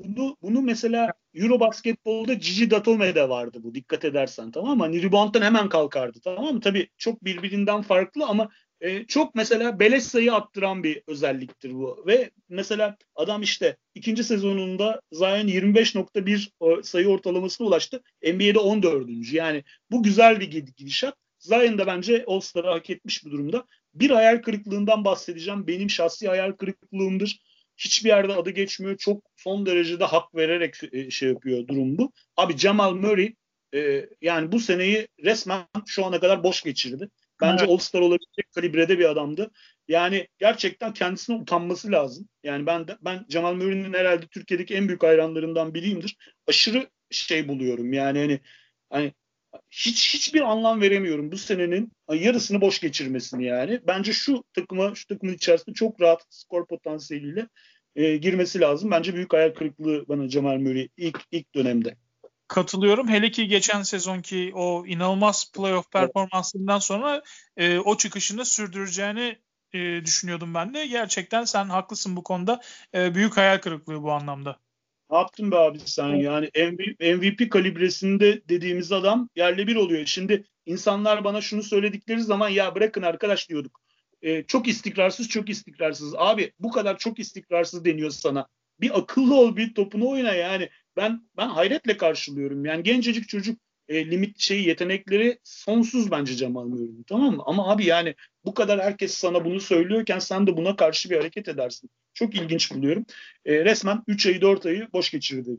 Bunu, bunu mesela Euro basketbolda Gigi Datome'de vardı bu dikkat edersen tamam mı? Hani rebound'dan hemen kalkardı tamam mı? Tabii çok birbirinden farklı ama e, çok mesela beleş sayı attıran bir özelliktir bu. Ve mesela adam işte ikinci sezonunda Zion 25.1 sayı ortalamasına ulaştı. NBA'de 14. Yani bu güzel bir gidişat. Zion da bence All-Star'ı hak etmiş bir durumda. Bir hayal kırıklığından bahsedeceğim. Benim şahsi hayal kırıklığımdır. Hiçbir yerde adı geçmiyor. Çok son derecede hak vererek e, şey yapıyor durum bu. Abi Jamal Murray e, yani bu seneyi resmen şu ana kadar boş geçirdi. Bence evet. All-Star olabilecek kalibrede bir adamdı. Yani gerçekten kendisine utanması lazım. Yani ben de, ben Jamal Murray'nin herhalde Türkiye'deki en büyük hayranlarından biriyimdir. Aşırı şey buluyorum. Yani hani hani hiç hiçbir anlam veremiyorum bu senenin yarısını boş geçirmesini yani. Bence şu takıma şu takımın içerisinde çok rahat skor potansiyeliyle e, girmesi lazım. Bence büyük hayal kırıklığı bana Cemal Murray ilk ilk dönemde. Katılıyorum. Hele ki geçen sezonki o inanılmaz playoff performansından sonra e, o çıkışını sürdüreceğini e, düşünüyordum ben de. Gerçekten sen haklısın bu konuda. E, büyük hayal kırıklığı bu anlamda. Ne yaptın be abi sen yani MVP kalibresinde dediğimiz adam yerle bir oluyor. Şimdi insanlar bana şunu söyledikleri zaman ya bırakın arkadaş diyorduk. Ee, çok istikrarsız çok istikrarsız. Abi bu kadar çok istikrarsız deniyor sana. Bir akıllı ol bir topunu oyna yani. Ben ben hayretle karşılıyorum. Yani gencecik çocuk e, limit şeyi yetenekleri sonsuz bence Cemal Murray'nin tamam mı? Ama abi yani bu kadar herkes sana bunu söylüyorken sen de buna karşı bir hareket edersin. Çok ilginç buluyorum. E, resmen 3 ayı 4 ayı boş geçirdi.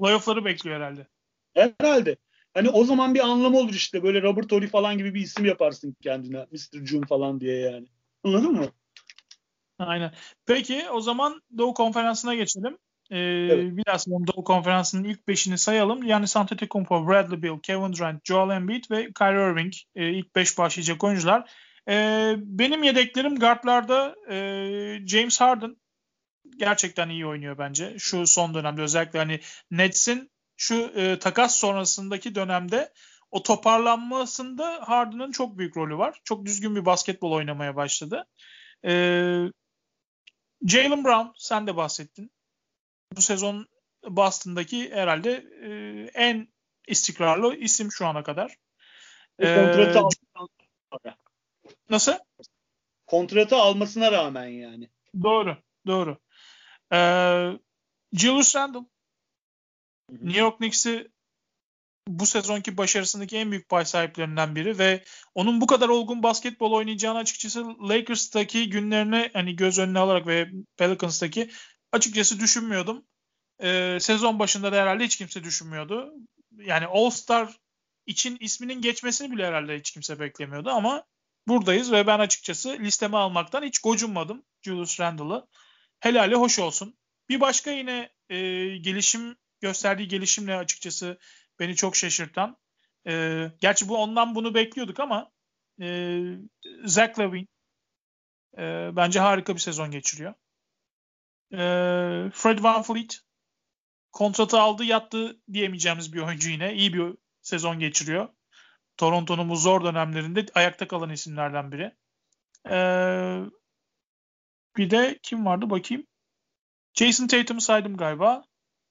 Playoff'ları bekliyor herhalde. Herhalde. Hani o zaman bir anlamı olur işte. Böyle Robert Horry falan gibi bir isim yaparsın kendine. Mr. June falan diye yani. Anladın mı? Aynen. Peki o zaman Doğu Konferansı'na geçelim. Ee, evet. Biraz Doğu Konferansı'nın ilk beşini sayalım. Yani Antetokounmpo, Bradley Beal, Kevin Durant, Joel Embiid ve Kyrie Irving e, ilk beş başlayacak oyuncular. E, benim yedeklerim guardlarda e, James Harden gerçekten iyi oynuyor bence. Şu son dönemde özellikle hani Nets'in şu e, takas sonrasındaki dönemde o toparlanmasında Harden'ın çok büyük rolü var. Çok düzgün bir basketbol oynamaya başladı. E, Jalen Brown sen de bahsettin. Bu sezon Boston'daki herhalde e, en istikrarlı isim şu ana kadar. Kontratı ee, Nasıl? Kontratı almasına rağmen yani. Doğru, doğru. Ee, Julius Randle New York Knicks'i bu sezonki başarısındaki en büyük pay sahiplerinden biri ve onun bu kadar olgun basketbol oynayacağını açıkçası Lakers'taki günlerini hani göz önüne alarak ve Pelicans'taki açıkçası düşünmüyordum. Ee, sezon başında da herhalde hiç kimse düşünmüyordu. Yani All-Star için isminin geçmesini bile herhalde hiç kimse beklemiyordu ama buradayız ve ben açıkçası listeme almaktan hiç gocunmadım Julius Randle'ı. Helali hoş olsun. Bir başka yine e, gelişim gösterdiği gelişimle açıkçası beni çok şaşırtan. E, gerçi bu ondan bunu bekliyorduk ama e, Zach Lavine e, bence harika bir sezon geçiriyor. E, Fred Van Fleet kontratı aldı yattı diyemeyeceğimiz bir oyuncu yine. İyi bir sezon geçiriyor. Toronto'nun bu zor dönemlerinde ayakta kalan isimlerden biri. Ee, bir de kim vardı bakayım. Jason Tatum'u saydım galiba.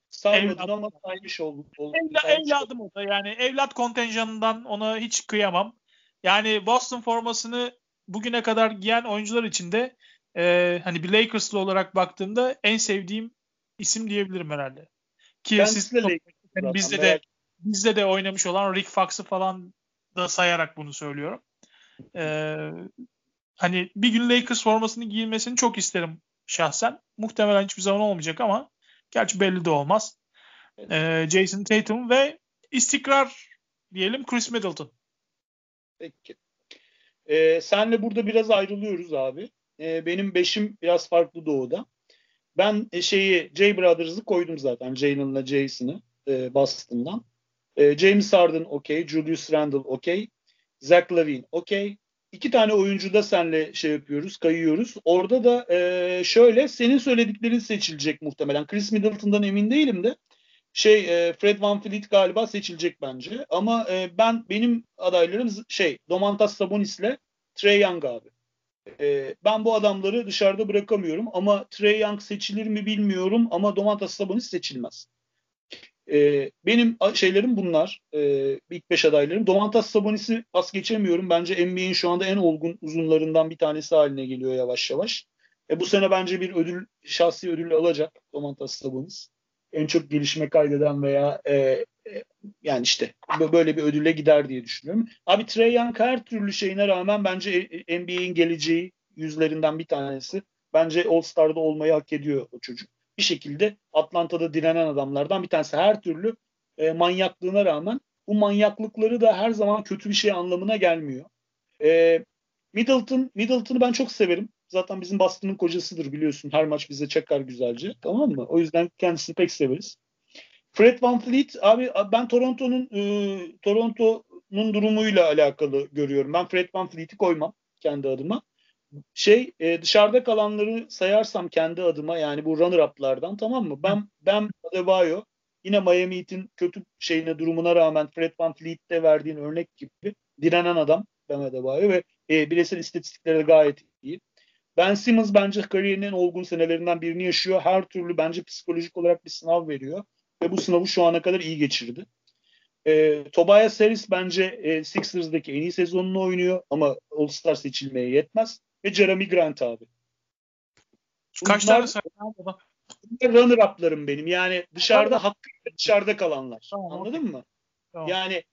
Saymadın ama saymış olduk. Evla, evladım o da yani evlat kontenjanından ona hiç kıyamam. Yani Boston formasını bugüne kadar giyen oyuncular içinde e, hani bir Lakers'lı olarak baktığımda en sevdiğim isim diyebilirim herhalde. Ki siz yani bizde de bizde de oynamış olan Rick Fox'ı falan da sayarak bunu söylüyorum. Ee, hani bir gün Lakers formasını giyilmesini çok isterim şahsen. Muhtemelen hiçbir zaman olmayacak ama gerçi belli de olmaz. Ee, Jason Tatum ve istikrar diyelim Chris Middleton. Peki. Ee, senle burada biraz ayrılıyoruz abi. Ee, benim beşim biraz farklı doğuda. Ben e, şeyi J Brothers'ı koydum zaten. Jalen'la Jason'ı e, Boston'dan. E, James Harden okey. Julius Randle okey. Zach Lavine okey. İki tane oyuncu da senle şey yapıyoruz, kayıyoruz. Orada da e, şöyle senin söylediklerin seçilecek muhtemelen. Chris Middleton'dan emin değilim de şey e, Fred Van Fleet galiba seçilecek bence. Ama e, ben benim adaylarım şey Domantas Sabonis'le Trey Young abi. E, ben bu adamları dışarıda bırakamıyorum ama Trey Young seçilir mi bilmiyorum ama Domantas Sabonis seçilmez. E, benim şeylerim bunlar. E, ilk beş adaylarım. Domantas Sabonis'i pas geçemiyorum. Bence NBA'in şu anda en olgun uzunlarından bir tanesi haline geliyor yavaş yavaş. E, bu sene bence bir ödül, şahsi ödül alacak Domantas Sabonis. En çok gelişme kaydeden veya e, e, yani işte böyle bir ödülle gider diye düşünüyorum. Abi Trey Young her türlü şeyine rağmen bence NBA'in geleceği yüzlerinden bir tanesi. Bence All Star'da olmayı hak ediyor o çocuk bir şekilde Atlanta'da direnen adamlardan bir tanesi. Her türlü e, manyaklığına rağmen bu manyaklıkları da her zaman kötü bir şey anlamına gelmiyor. E, Middleton, Middleton'ı ben çok severim. Zaten bizim Boston'ın kocasıdır biliyorsun. Her maç bize çakar güzelce. Tamam mı? O yüzden kendisini pek severiz. Fred Van Fleet abi ben Toronto'nun e, Toronto'nun durumuyla alakalı görüyorum. Ben Fred Van Fleet'i koymam kendi adıma şey e, dışarıda kalanları sayarsam kendi adıma yani bu runner up'lardan tamam mı? Ben ben Adebayo yine Miami Heat'in kötü şeyine durumuna rağmen Fred Van Fleet'te verdiğin örnek gibi direnen adam Ben Adebayo ve e, bireysel istatistikleri de gayet. Ben Simmons bence kariyerinin olgun senelerinden birini yaşıyor. Her türlü bence psikolojik olarak bir sınav veriyor. Ve bu sınavı şu ana kadar iyi geçirdi. E, Tobias Harris bence e, Sixers'daki en iyi sezonunu oynuyor ama All-Star seçilmeye yetmez ve Jeremy Grant abi. Kaç Bunlar, tane sayın runner up'larım benim. Yani dışarıda hakkı dışarıda kalanlar. Tamam, Anladın mı? Tamam. Yani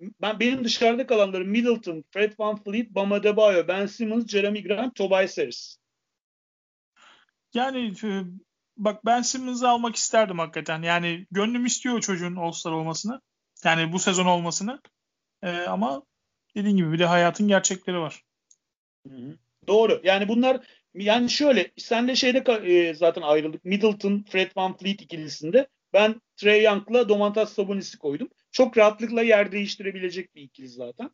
ben benim dışarıda kalanlarım Middleton, Fred Van Fleet, Bam Adebayo, Ben Simmons, Jeremy Grant, Tobias Harris. Yani e, bak Ben Simmons'ı almak isterdim hakikaten. Yani gönlüm istiyor o çocuğun All-Star olmasını. Yani bu sezon olmasını. Ee, ama dediğin gibi bir de hayatın gerçekleri var. Hı hı. Doğru. Yani bunlar yani şöyle senle şeyde e, zaten ayrıldık. Middleton, Fred Van Fleet ikilisinde. Ben Trey Young'la Domantas Sabonis'i koydum. Çok rahatlıkla yer değiştirebilecek bir ikili zaten.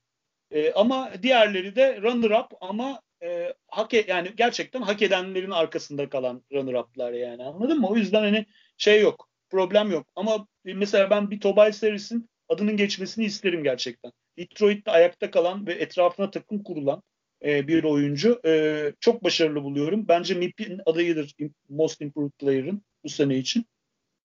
E, ama diğerleri de runner-up ama e, hak e, yani gerçekten hak edenlerin arkasında kalan runner-up'lar yani anladın mı? O yüzden hani şey yok, problem yok. Ama mesela ben bir Tobias Harris'in adının geçmesini isterim gerçekten. Detroit'te ayakta kalan ve etrafına takım kurulan e, bir oyuncu. E, çok başarılı buluyorum. Bence MIP'in adayıdır Most Improved Player'ın bu sene için.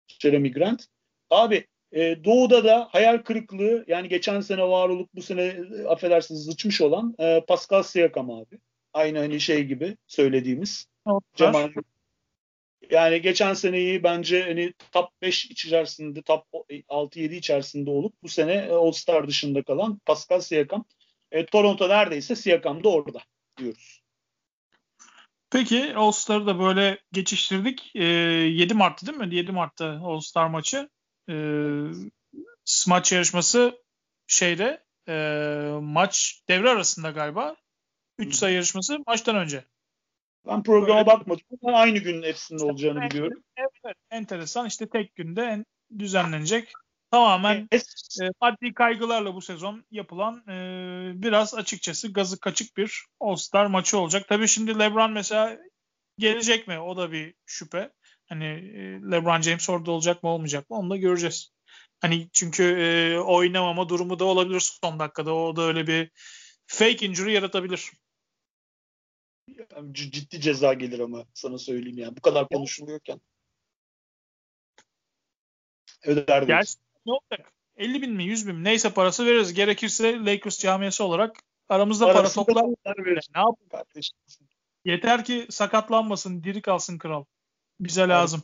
Jeremy Grant. Abi e, Doğu'da da hayal kırıklığı yani geçen sene var olup bu sene e, affedersiniz zıçmış olan e, Pascal Siakam abi. Aynı hani şey gibi söylediğimiz. Cemal. Yani geçen seneyi bence hani top 5 içerisinde, top 6-7 içerisinde olup bu sene e, All-Star dışında kalan Pascal Siakam. E, Toronto neredeyse Siakam da orada diyoruz. Peki All-Star'ı da böyle geçiştirdik. E, 7 Mart'ta değil mi? 7 Mart'ta All-Star maçı. E, maç yarışması şeyde e, maç devre arasında galiba. 3 sayı yarışması maçtan önce. Ben programa Böyle, bakmadım ama aynı günün hepsinde olacağını biliyorum. Evet, evet, enteresan. İşte tek günde en, düzenlenecek. Tamamen evet. e, maddi kaygılarla bu sezon yapılan e, biraz açıkçası gazı kaçık bir All-Star maçı olacak. Tabii şimdi LeBron mesela gelecek mi? O da bir şüphe. Hani e, LeBron James orada olacak mı olmayacak mı onu da göreceğiz. Hani çünkü e, oynamama durumu da olabilir son dakikada. O da öyle bir fake injury yaratabilir. Ciddi ceza gelir ama sana söyleyeyim yani. Bu kadar konuşuluyorken. Öder Gerçi ne olacak? 50 bin mi 100 bin mi neyse parası veririz. Gerekirse Lakers camiası olarak aramızda Parasında para toplar. Ne yapalım kardeşim? Yeter ki sakatlanmasın, diri kalsın kral. Bize lazım.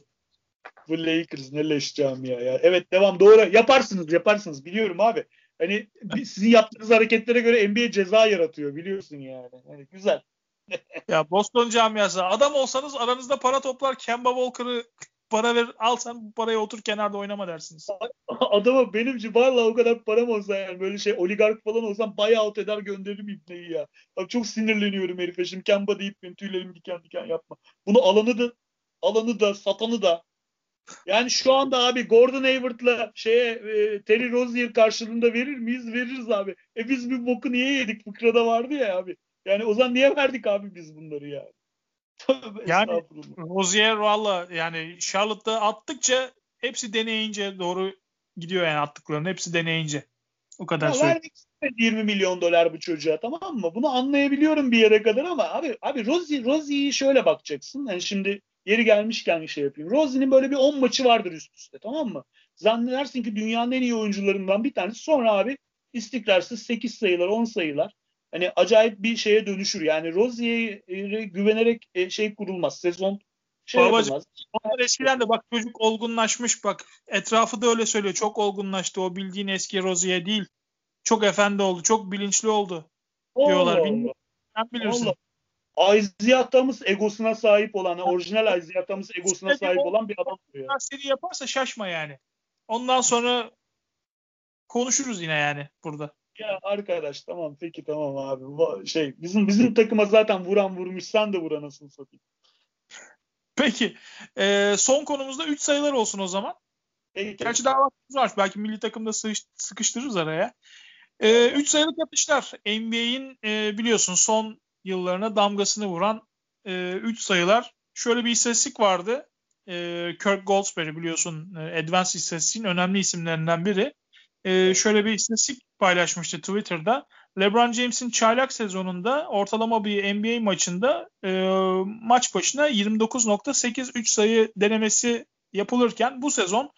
Bu Lakers ne leş camia ya. Evet devam doğru. Yaparsınız yaparsınız biliyorum abi. Hani sizin yaptığınız hareketlere göre NBA ceza yaratıyor biliyorsun yani. yani güzel. ya Boston camiası adam olsanız aranızda para toplar Kemba Walker'ı para ver al sen bu parayı otur kenarda oynama dersiniz. Adama benim valla o kadar param olsa yani böyle şey oligark falan olsam buyout eder gönderirim ibneyi ya. Bak çok sinirleniyorum herife şimdi Kemba deyip benim tüylerim diken diken yapma. Bunu alanı da alanı da satanı da yani şu anda abi Gordon Hayward'la şeye e, Terry Rozier karşılığında verir miyiz? Veririz abi. E biz bir boku niye yedik? Fıkrada vardı ya abi. Yani o zaman niye verdik abi biz bunları ya? yani Rozier valla yani Charlotte'da attıkça hepsi deneyince doğru gidiyor yani attıklarının hepsi deneyince. O kadar ya vermek 20 milyon dolar bu çocuğa tamam mı? Bunu anlayabiliyorum bir yere kadar ama abi abi Rozi Rozi'yi şöyle bakacaksın. Yani şimdi yeri gelmişken bir şey yapayım. Rozi'nin böyle bir 10 maçı vardır üst üste tamam mı? Zannedersin ki dünyanın en iyi oyuncularından bir tanesi. Sonra abi istikrarsız 8 sayılar 10 sayılar hani acayip bir şeye dönüşür. Yani Rozier'e güvenerek e, şey kurulmaz. Sezon şey Babacığım, yapılmaz. Onlar eskiden de bak çocuk olgunlaşmış bak. Etrafı da öyle söylüyor. Çok olgunlaştı. O bildiğin eski Rozier değil. Çok efendi oldu. Çok bilinçli oldu. Diyorlar. Allah Sen bilirsin. Allah. Aiziyatamız egosuna sahip olan, orijinal aiziyatamız egosuna işte sahip olan bir adam. Seri yaparsa şaşma yani. Ondan sonra konuşuruz yine yani burada. Ya arkadaş tamam peki tamam abi. Şey bizim bizim takıma zaten vuran vurmuş sen de vur anasını satayım. Peki. E, son konumuzda 3 sayılar olsun o zaman. Peki. Gerçi daha vaktimiz var. Belki milli takımda sıkıştırırız araya. 3 e, üç sayılık atışlar. NBA'in e, biliyorsun son yıllarına damgasını vuran 3 e, üç sayılar. Şöyle bir istatistik vardı. E, Kirk Goldsberry biliyorsun e, Advanced İstatistik'in önemli isimlerinden biri. E, şöyle bir istatistik paylaşmıştı Twitter'da. LeBron James'in çaylak sezonunda ortalama bir NBA maçında e, maç başına 29.8 3 sayı denemesi yapılırken bu sezon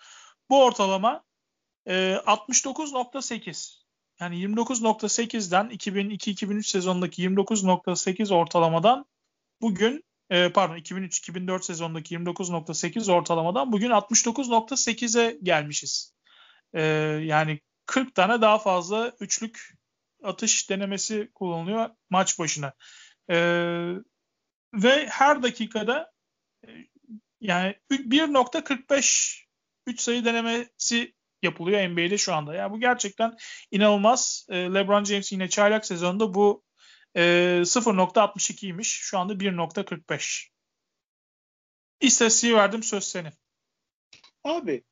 bu ortalama e, 69.8. Yani 29.8'den 2002-2003 sezonundaki 29.8 ortalamadan bugün e, pardon 2003-2004 sezonundaki 29.8 ortalamadan bugün 69.8'e gelmişiz. E, yani 40 tane daha fazla üçlük atış denemesi kullanılıyor maç başına. Ee, ve her dakikada e, yani 1.45 3 sayı denemesi yapılıyor NBA'de şu anda. Yani bu gerçekten inanılmaz. Ee, LeBron James yine çaylak sezonunda bu e, 0.62'ymiş. Şu anda 1.45. İstatistiği verdim söz senin. Abi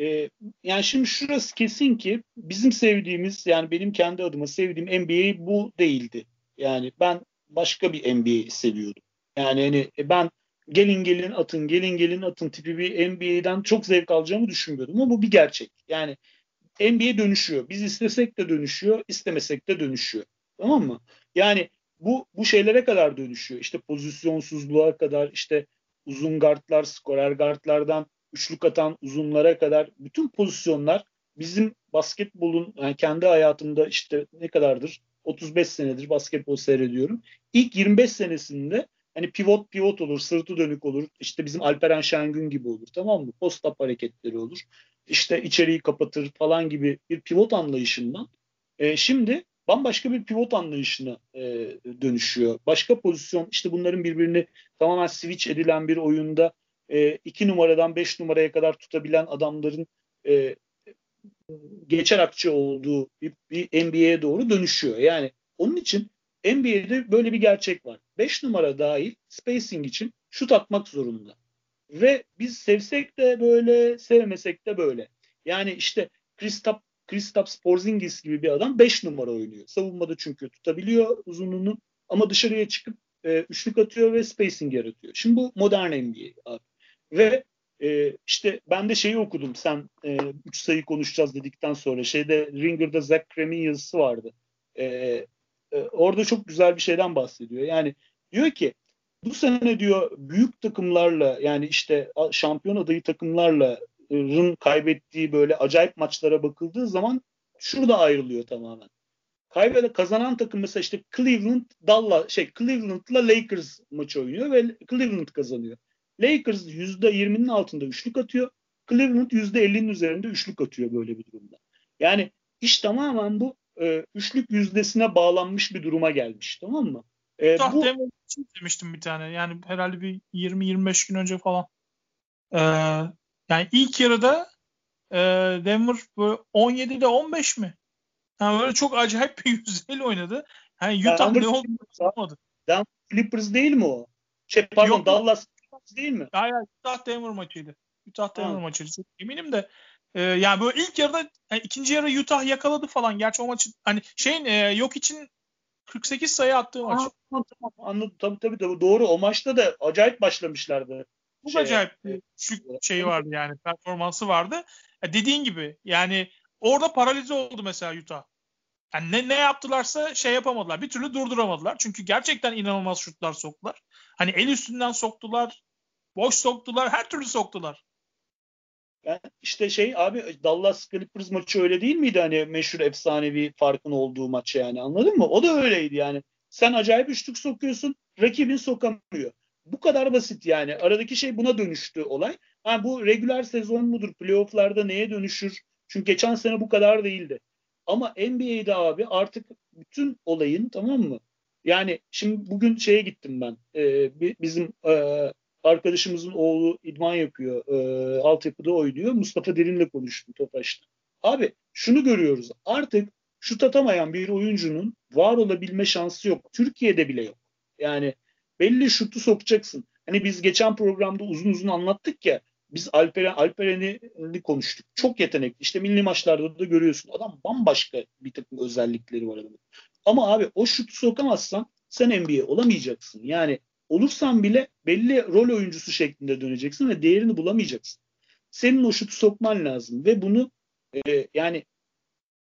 e, yani şimdi şurası kesin ki bizim sevdiğimiz yani benim kendi adıma sevdiğim NBA bu değildi. Yani ben başka bir NBA seviyordum. Yani hani e, ben gelin gelin atın gelin gelin atın tipi bir NBA'den çok zevk alacağımı düşünmüyordum ama bu bir gerçek. Yani NBA dönüşüyor. Biz istesek de dönüşüyor, istemesek de dönüşüyor. Tamam mı? Yani bu bu şeylere kadar dönüşüyor. İşte pozisyonsuzluğa kadar, işte uzun guardlar, skorer guardlardan üçlük atan uzunlara kadar bütün pozisyonlar bizim basketbolun yani kendi hayatımda işte ne kadardır 35 senedir basketbol seyrediyorum. İlk 25 senesinde hani pivot pivot olur, sırtı dönük olur. İşte bizim Alperen Şengün gibi olur tamam mı? Post up hareketleri olur. İşte içeriği kapatır falan gibi bir pivot anlayışından. E, şimdi bambaşka bir pivot anlayışına e, dönüşüyor. Başka pozisyon işte bunların birbirini tamamen switch edilen bir oyunda e, iki numaradan beş numaraya kadar tutabilen adamların e, geçer akçe olduğu bir, bir NBA'ye doğru dönüşüyor. Yani onun için NBA'de böyle bir gerçek var. 5 numara dahil spacing için şut atmak zorunda. Ve biz sevsek de böyle, sevmesek de böyle. Yani işte Kristaps Porzingis gibi bir adam 5 numara oynuyor. Savunmada çünkü tutabiliyor uzunluğunu ama dışarıya çıkıp e, üçlük atıyor ve spacing yaratıyor. Şimdi bu modern NBA abi. Ve e, işte ben de şeyi okudum sen 3 e, sayı konuşacağız dedikten sonra. Şeyde Ringer'da Zach Krem'in yazısı vardı. E, e, orada çok güzel bir şeyden bahsediyor. Yani diyor ki bu sene diyor büyük takımlarla yani işte şampiyon adayı takımlarla Rın kaybettiği böyle acayip maçlara bakıldığı zaman şurada ayrılıyor tamamen. Kaybeden kazanan takım mesela işte Cleveland Dallas şey Cleveland'la Lakers maçı oynuyor ve Cleveland kazanıyor. Lakers %20'nin altında üçlük atıyor. Cleveland %50'nin üzerinde üçlük atıyor böyle bir durumda. Yani iş tamamen bu e, üçlük yüzdesine bağlanmış bir duruma gelmiş tamam mı? E, bu için demiştim bir tane. Yani herhalde bir 20-25 gün önce falan. Ee, yani ilk yarıda e, Denver böyle 17'de 15 mi? Yani böyle çok acayip bir yüzdeyle oynadı. Yani Utah Denver, ne oldu anlamadı. Denver Clippers değil mi o? Şey pardon Yok, Dallas değil mi? Hayır, Utah Denver maçıydı. Utah Denver ha. maçıydı. Çok eminim de e, yani böyle ilk yarıda yani ikinci yarı Utah yakaladı falan. Gerçi o maçı hani şeyin e, yok için 48 sayı attığı maç. Aa, tamam, tamam anladım. Tabii, tabii tabii doğru. O maçta da acayip başlamışlardı. Bu şey, acayip e, şeyi vardı yani performansı vardı. Ya dediğin gibi yani orada paralize oldu mesela Utah. Yani ne, ne yaptılarsa şey yapamadılar. Bir türlü durduramadılar. Çünkü gerçekten inanılmaz şutlar soktular. Hani el üstünden soktular. Boş soktular. Her türlü soktular. Yani işte şey abi Dallas Clippers maçı öyle değil miydi hani meşhur efsanevi farkın olduğu maç yani anladın mı? O da öyleydi yani. Sen acayip üçlük sokuyorsun rakibin sokamıyor. Bu kadar basit yani. Aradaki şey buna dönüştü olay. Ha, bu regular sezon mudur? Playoff'larda neye dönüşür? Çünkü geçen sene bu kadar değildi. Ama NBA'de abi artık bütün olayın tamam mı? Yani şimdi bugün şeye gittim ben. Ee, bizim e, arkadaşımızın oğlu idman yapıyor. E, altyapıda oynuyor. Mustafa Derin'le konuştum Tofaş'ta. Abi şunu görüyoruz. Artık şut atamayan bir oyuncunun var olabilme şansı yok. Türkiye'de bile yok. Yani belli şutu sokacaksın. Hani biz geçen programda uzun uzun anlattık ya. Biz Alperen Alperen'i konuştuk. Çok yetenekli. İşte milli maçlarda da görüyorsun. Adam bambaşka bir takım özellikleri var adamın. Ama abi o şutu sokamazsan sen NBA olamayacaksın. Yani olursan bile belli rol oyuncusu şeklinde döneceksin ve değerini bulamayacaksın. Senin o şutu sokman lazım ve bunu e, yani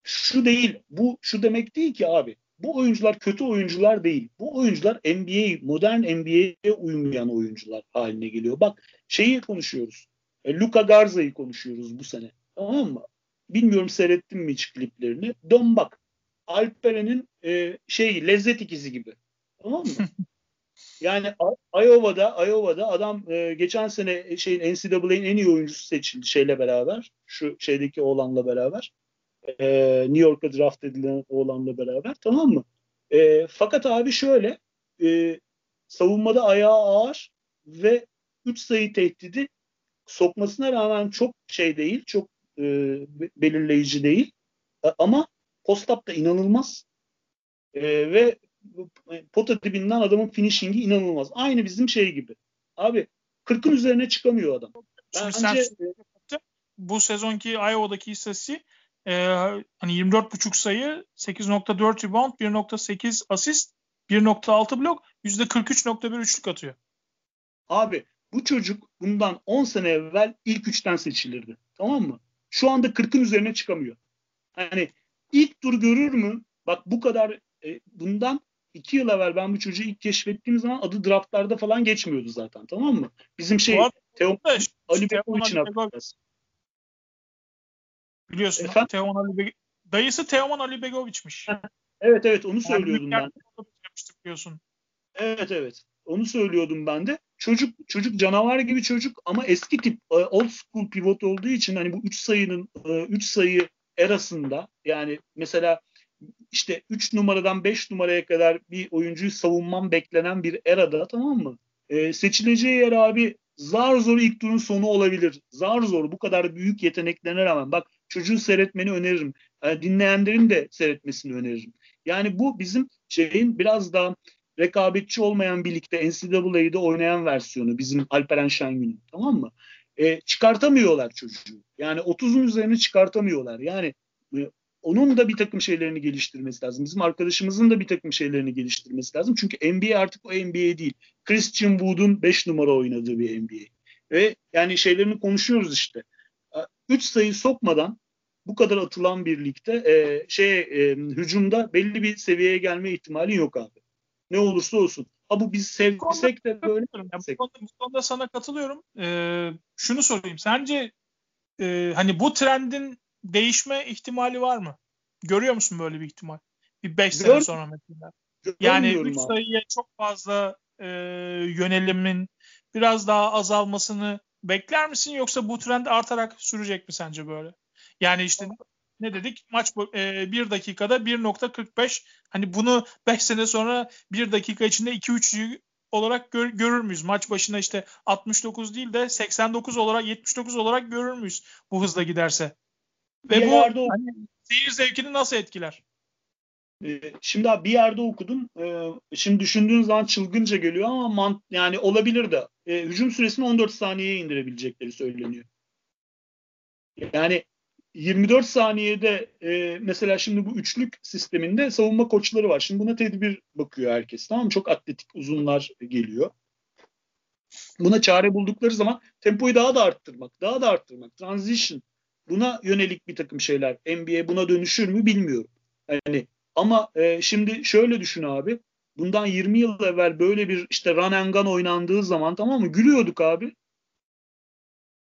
şu değil, bu şu demek değil ki abi. Bu oyuncular kötü oyuncular değil. Bu oyuncular NBA, modern NBA'ye uymayan oyuncular haline geliyor. Bak şeyi konuşuyoruz. E, Luka Garza'yı konuşuyoruz bu sene. Tamam mı? Bilmiyorum seyrettin mi hiç kliplerini. Dön bak. Alperen'in e, şey lezzet ikizi gibi. Tamam mı? yani Iowa'da Iowa'da adam e, geçen sene şeyin NCAA'nin en iyi oyuncusu seçildi şeyle beraber. Şu şeydeki oğlanla beraber e, New York'a draft edilen oğlanla beraber tamam mı? E, fakat abi şöyle e, savunmada ayağı ağır ve 3 sayı tehdidi sokmasına rağmen çok şey değil, çok e, belirleyici değil. E, ama post da inanılmaz. E, ve pota dibinden adamın finishingi inanılmaz. Aynı bizim şey gibi. Abi 40'ın üzerine çıkamıyor adam. Bence, sen bu sezonki Iowa'daki istatistiği e, hani 24.5 sayı, 8.4 rebound, 1.8 asist, 1.6 blok, %43.1 üçlük atıyor. Abi bu çocuk bundan 10 sene evvel ilk üçten seçilirdi. Tamam mı? Şu anda 40'ın üzerine çıkamıyor. Hani ilk tur görür mü? Bak bu kadar e, bundan iki yıl evvel ben bu çocuğu ilk keşfettiğim zaman adı draftlarda falan geçmiyordu zaten tamam mı? Bizim şey Teoman Ali Bekovic'in hatırlarız. Biliyorsun Efendim? Teoman Ali Be Dayısı Teoman Ali Begoviç'miş. evet evet onu söylüyordum ben. Biliyorsun. Evet evet. Onu söylüyordum ben de. Çocuk çocuk canavar gibi çocuk ama eski tip e, old school pivot olduğu için hani bu 3 sayının 3 e, sayı erasında yani mesela işte 3 numaradan 5 numaraya kadar bir oyuncuyu savunmam beklenen bir erada tamam mı? Ee, seçileceği yer abi zar zor ilk turun sonu olabilir. Zar zor bu kadar büyük yeteneklerine rağmen. Bak çocuğu seyretmeni öneririm. Yani dinleyenlerin de seyretmesini öneririm. Yani bu bizim şeyin biraz daha rekabetçi olmayan birlikte NCAA'de oynayan versiyonu bizim Alperen Şengün'ün tamam mı? E, çıkartamıyorlar çocuğu. Yani 30'un üzerine çıkartamıyorlar. Yani e, onun da bir takım şeylerini geliştirmesi lazım. Bizim arkadaşımızın da bir takım şeylerini geliştirmesi lazım. Çünkü NBA artık o NBA değil. Christian Wood'un 5 numara oynadığı bir NBA. Ve yani şeylerini konuşuyoruz işte. 3 sayı sokmadan bu kadar atılan birlikte e, şey e, hücumda belli bir seviyeye gelme ihtimali yok abi. Ne olursa olsun. Ha bu biz sevsek de böyle. Yani bu, konuda, bu konuda sana katılıyorum. Ee, şunu sorayım. Sence e, hani bu trendin değişme ihtimali var mı? Görüyor musun böyle bir ihtimal? Bir 5 sene sonra mesela. Yani 3 sayıya çok fazla e, yönelimin biraz daha azalmasını bekler misin yoksa bu trend artarak sürecek mi sence böyle? Yani işte ne dedik? Maç e, 1 dakikada 1.45 hani bunu 5 sene sonra 1 dakika içinde 2-3 olarak gör, görür müyüz? Maç başına işte 69 değil de 89 olarak 79 olarak görür müyüz bu hızla giderse? Ve bir bu yerde hani, seyir zevkini nasıl etkiler? Ee, şimdi abi bir yerde okudum. Ee, şimdi düşündüğün zaman çılgınca geliyor ama mant yani olabilir de. Ee, hücum süresini 14 saniyeye indirebilecekleri söyleniyor. Yani 24 saniyede e, mesela şimdi bu üçlük sisteminde savunma koçları var. Şimdi buna tedbir bakıyor herkes. Tamam mı? Çok atletik uzunlar geliyor. Buna çare buldukları zaman tempoyu daha da arttırmak, daha da arttırmak. Transition buna yönelik bir takım şeyler. NBA buna dönüşür mü bilmiyorum. Yani ama e, şimdi şöyle düşün abi. Bundan 20 yıl evvel böyle bir işte run and gun oynandığı zaman tamam mı? Gülüyorduk abi.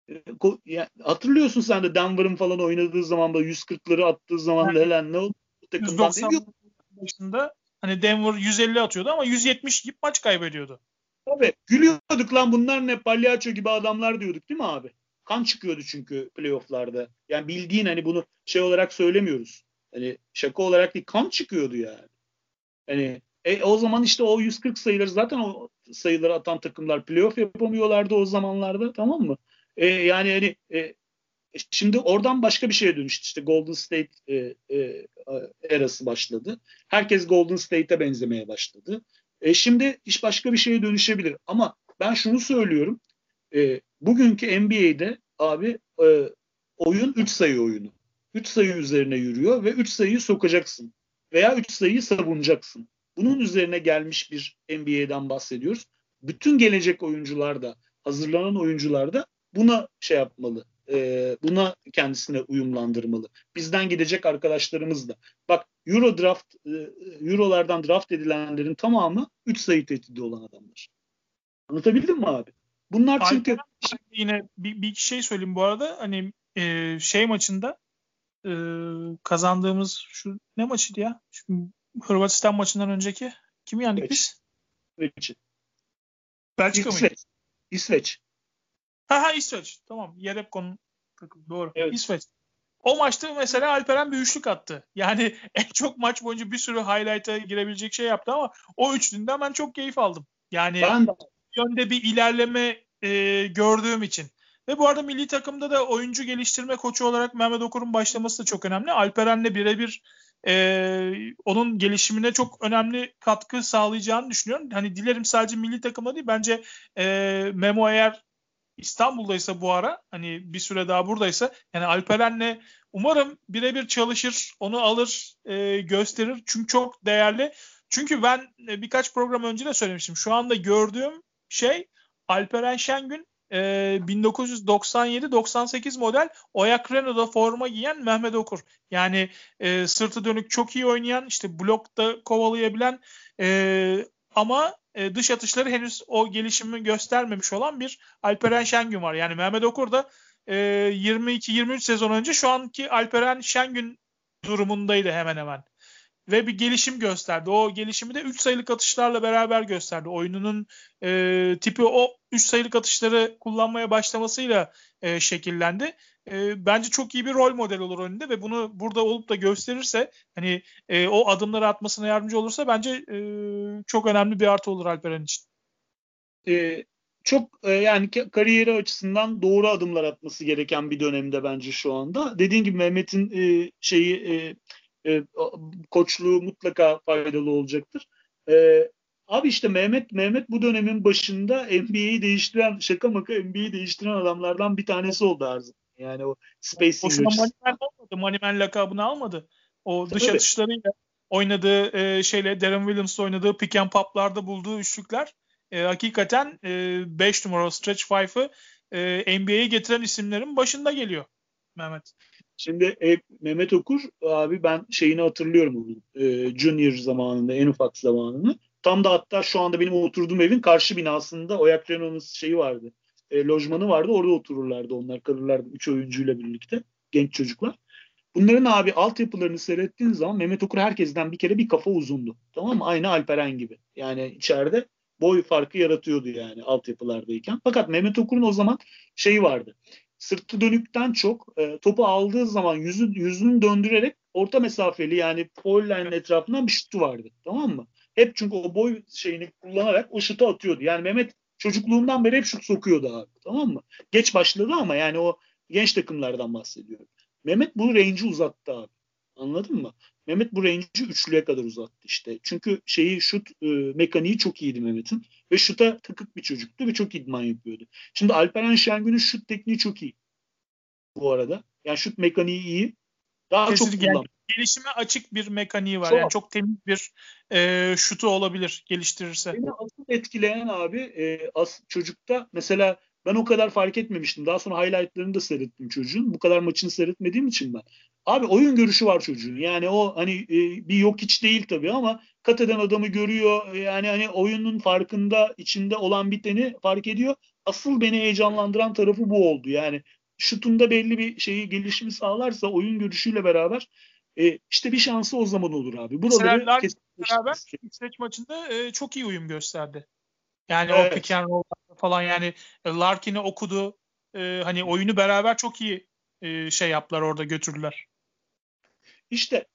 E, yani hatırlıyorsun sen de Denver'ın falan oynadığı zaman da 140'ları attığı zaman yani, Lelen ne oldu? Takımdan başında hani Denver 150 atıyordu ama 170 maç kaybediyordu. Tabii. Gülüyorduk lan bunlar ne palyaço gibi adamlar diyorduk değil mi abi? Kan çıkıyordu çünkü playofflarda. Yani bildiğin hani bunu şey olarak söylemiyoruz. Hani şaka olarak değil kan çıkıyordu yani. Hani e, o zaman işte o 140 sayıları zaten o sayıları atan takımlar playoff yapamıyorlardı o zamanlarda tamam mı? E, yani hani e, şimdi oradan başka bir şeye dönüştü. İşte Golden State e, e, erası başladı. Herkes Golden State'e benzemeye başladı. E, şimdi iş başka bir şeye dönüşebilir. Ama ben şunu söylüyorum. E, bugünkü NBA'de abi e, oyun 3 sayı oyunu. 3 sayı üzerine yürüyor ve 3 sayıyı sokacaksın. Veya 3 sayıyı savunacaksın. Bunun üzerine gelmiş bir NBA'den bahsediyoruz. Bütün gelecek oyuncular da, hazırlanan oyuncular da buna şey yapmalı. E, buna kendisine uyumlandırmalı. Bizden gidecek arkadaşlarımız da. Bak Euro draft, e, Eurolardan draft edilenlerin tamamı 3 sayı tehdidi olan adamlar. Anlatabildim mi abi? Bunlar çünkü Alper, yine bir, bir şey söyleyeyim bu arada hani e, şey maçında e, kazandığımız şu ne maçıydı ya? Şu Hırvatistan maçından önceki kimi yendik İsveç. biz? İsveç. Belçika İsveç. mıydı? İsveç. Ha ha İsveç. Tamam. Takım. Doğru. Evet. İsveç. O maçta mesela Alperen bir üçlük attı. Yani en çok maç boyunca bir sürü highlight'a girebilecek şey yaptı ama o üçlüğünden ben çok keyif aldım. Yani ben de. Yönde bir ilerleme e, gördüğüm için. Ve bu arada milli takımda da oyuncu geliştirme koçu olarak Mehmet Okur'un başlaması da çok önemli. Alperen'le birebir e, onun gelişimine çok önemli katkı sağlayacağını düşünüyorum. Hani dilerim sadece milli takımda değil bence e, Memo eğer İstanbul'daysa bu ara hani bir süre daha buradaysa yani Alperen'le umarım birebir çalışır, onu alır, e, gösterir. Çünkü çok değerli. Çünkü ben e, birkaç program önce de söylemiştim. Şu anda gördüğüm şey Alperen Şengün e, 1997-98 model Oyak Renault'da forma giyen Mehmet Okur. Yani e, sırtı dönük çok iyi oynayan, işte blokta kovalayabilen e, ama e, dış atışları henüz o gelişimi göstermemiş olan bir Alperen Şengün var. Yani Mehmet Okur da e, 22-23 sezon önce şu anki Alperen Şengün durumundaydı hemen hemen ve bir gelişim gösterdi. O gelişimi de 3 sayılık atışlarla beraber gösterdi. Oyununun e, tipi o 3 sayılık atışları kullanmaya başlamasıyla e, şekillendi. E, bence çok iyi bir rol model olur önünde ve bunu burada olup da gösterirse hani e, o adımları atmasına yardımcı olursa bence e, çok önemli bir artı olur Alperen için. E, çok e, yani kariyeri açısından doğru adımlar atması gereken bir dönemde bence şu anda. Dediğin gibi Mehmet'in e, şeyi e, e, koçluğu mutlaka faydalı olacaktır. E, abi işte Mehmet Mehmet bu dönemin başında NBA'yi değiştiren şaka maka NBA'yi değiştiren adamlardan bir tanesi oldu zaman. Yani o spacing Boşuna Moneyman olmadı. Moneyman lakabını almadı. O dış Tabii. atışlarıyla oynadığı e, şeyle Darren Williams'la oynadığı pick and pop'larda bulduğu üçlükler e, hakikaten 5 e, numara stretch 5'ı e, NBA'ye getiren isimlerin başında geliyor Mehmet. Şimdi e, Mehmet Okur abi ben şeyini hatırlıyorum onun. E, junior zamanında en ufak zamanını. Tam da hatta şu anda benim oturduğum evin karşı binasında Oyak Renault'un şeyi vardı. E, lojmanı vardı. Orada otururlardı onlar. Kalırlardı üç oyuncuyla birlikte. Genç çocuklar. Bunların abi altyapılarını seyrettiğin zaman Mehmet Okur herkesten bir kere bir kafa uzundu. Tamam mı? Aynı Alperen gibi. Yani içeride boy farkı yaratıyordu yani altyapılardayken. Fakat Mehmet Okur'un o zaman şeyi vardı sırtı dönükten çok e, topu aldığı zaman yüzü, yüzünü döndürerek orta mesafeli yani line etrafından bir şutu vardı. Tamam mı? Hep çünkü o boy şeyini kullanarak o şutu atıyordu. Yani Mehmet çocukluğundan beri hep şut sokuyordu abi. Tamam mı? Geç başladı ama yani o genç takımlardan bahsediyorum. Mehmet bu range'i uzattı abi. Anladın mı? Mehmet bu range'i üçlüye kadar uzattı işte. Çünkü şeyi şut e, mekaniği çok iyiydi Mehmet'in. Ve şuta takık bir çocuktu ve çok idman yapıyordu. Şimdi Alperen Şengün'ün şut tekniği çok iyi. Bu arada. Yani şut mekaniği iyi. Daha Kesinlikle çok kullan. gelişime açık bir mekaniği var. Çok. Yani çok temiz bir e, şutu olabilir geliştirirse. Beni asıl etkileyen abi e, as, çocukta mesela ben o kadar fark etmemiştim. Daha sonra highlightlarını da seyrettim çocuğun. Bu kadar maçını seyretmediğim için ben. Abi oyun görüşü var çocuğun. Yani o hani e, bir yok hiç değil tabii ama kat eden adamı görüyor. Yani hani oyunun farkında içinde olan biteni fark ediyor. Asıl beni heyecanlandıran tarafı bu oldu. Yani şutunda belli bir şeyi gelişimi sağlarsa oyun görüşüyle beraber e, işte bir şansı o zaman olur abi. Buraları beraber İsveç maçında e, çok iyi uyum gösterdi. Yani evet. o pick and roll falan yani e, Larkin'i okudu. E, hani oyunu beraber çok iyi e, şey yaptılar orada götürdüler. İşte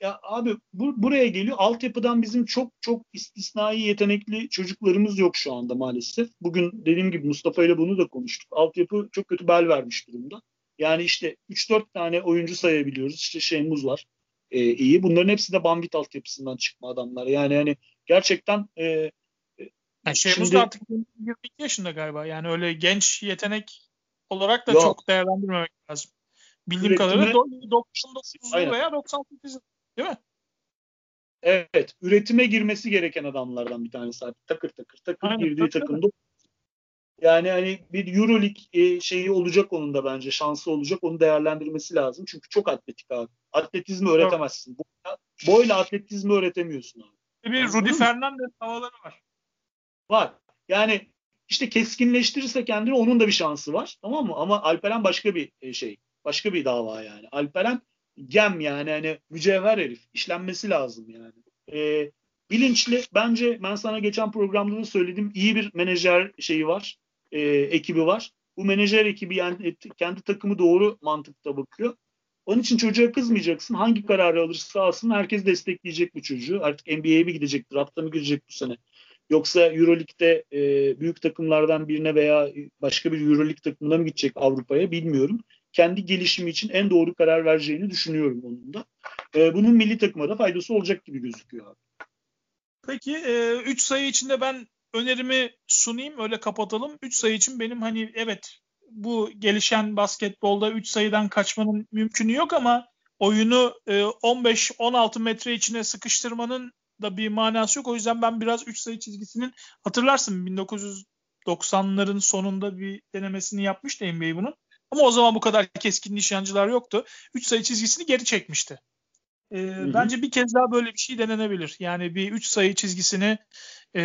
ya abi bu, buraya geliyor. Altyapıdan bizim çok çok istisnai yetenekli çocuklarımız yok şu anda maalesef. Bugün dediğim gibi Mustafa ile bunu da konuştuk. Altyapı çok kötü bel vermiş durumda. Yani işte 3-4 tane oyuncu sayabiliyoruz. İşte şeyimiz var. E, iyi. Bunların hepsi de Bambit altyapısından çıkma adamlar. Yani hani gerçekten e, e yani şimdi... da artık 22 yaşında galiba. Yani öyle genç yetenek olarak da Yok. çok değerlendirmemek lazım. Bildiğim kadarıyla 99 veya 98 değil mi? Evet. Üretime girmesi gereken adamlardan bir tanesi abi. Takır takır takır Aynen, girdiği takımda. Yani hani bir Euroleague e, şeyi olacak onun da bence. Şansı olacak. Onu değerlendirmesi lazım. Çünkü çok atletik abi. Atletizmi öğretemezsin. Boyla, boyla atletizmi öğretemiyorsun abi. Bir Rudy Fernandez havaları var. Var. Yani işte keskinleştirirse kendini onun da bir şansı var. Tamam mı? Ama Alperen başka bir e, şey. Başka bir dava yani. Alperen gem yani hani mücevher herif. işlenmesi lazım yani. E, bilinçli bence ben sana geçen programda da söyledim iyi bir menajer şeyi var. E, ekibi var. Bu menajer ekibi yani kendi takımı doğru mantıkta bakıyor. Onun için çocuğa kızmayacaksın. Hangi kararı alırsa alsın herkes destekleyecek bu çocuğu. Artık NBA'ye mi gidecek, drafta mı girecek bu sene? Yoksa Euroleague'de e, büyük takımlardan birine veya başka bir Euroleague takımına mı gidecek Avrupa'ya bilmiyorum. Kendi gelişimi için en doğru karar vereceğini düşünüyorum onun da. E, bunun milli takıma da faydası olacak gibi gözüküyor abi. Peki 3 e, sayı içinde ben önerimi sunayım öyle kapatalım. 3 sayı için benim hani evet bu gelişen basketbolda 3 sayıdan kaçmanın mümkünü yok ama oyunu 15-16 e, metre içine sıkıştırmanın da bir manası yok. O yüzden ben biraz 3 sayı çizgisinin hatırlarsın 1990'ların sonunda bir denemesini yapmıştı NBA bunun. Ama o zaman bu kadar keskin nişancılar yoktu. 3 sayı çizgisini geri çekmişti. Ee, bence bir kez daha böyle bir şey denenebilir. Yani bir 3 sayı çizgisini e,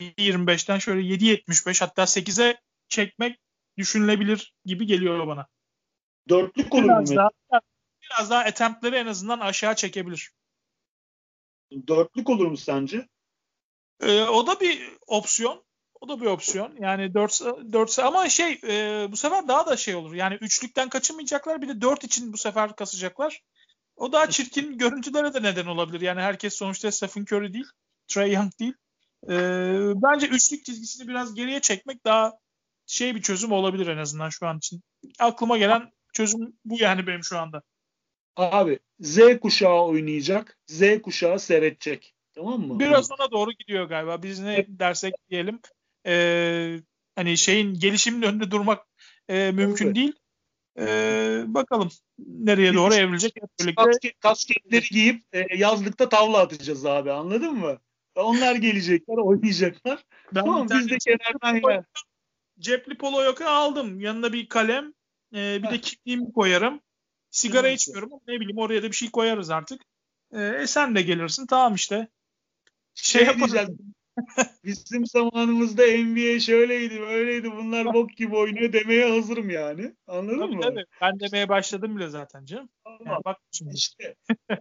25'ten şöyle 7.75 hatta 8'e çekmek düşünülebilir gibi geliyor bana. Dörtlük olur biraz mu? Daha, biraz daha attemptleri en azından aşağı çekebilir. Dörtlük olur mu sence? Ee, o da bir opsiyon. O da bir opsiyon. Yani 4 4 ama şey e, bu sefer daha da şey olur. Yani üçlükten kaçınmayacaklar. Bir de 4 için bu sefer kasacaklar. O daha çirkin görüntülere de neden olabilir. Yani herkes sonuçta Stephen Curry değil. Trey Young değil. Ee, bence üçlük çizgisini biraz geriye çekmek daha şey bir çözüm olabilir en azından şu an için. Aklıma gelen çözüm bu yani benim şu anda. Abi Z kuşağı oynayacak. Z kuşağı seyredecek. Tamam mı? Biraz ona doğru gidiyor galiba. Biz ne dersek diyelim. Ee, hani şeyin gelişimin önünde durmak e, mümkün evet. değil. Ee, bakalım nereye doğru evrilecek hep birlikte. Kasketleri giyip e, yazlıkta tavla atacağız abi anladın mı? Onlar gelecekler, oynayacaklar. Ben tamam biz de kenardan ya. Cepli polo yoka aldım. Yanına bir kalem, e, bir de kimliğimi koyarım. Sigara evet. içmiyorum ama ne bileyim oraya da bir şey koyarız artık. E, e sen de gelirsin tamam işte. Şey, şey diyeceğim. Bizim zamanımızda NBA şöyleydi, böyleydi. Bunlar bok gibi oynuyor demeye hazırım yani. Anladın tabii, mı? Tabii. Ben demeye başladım bile zaten canım. Yani bak şimdi. İşte,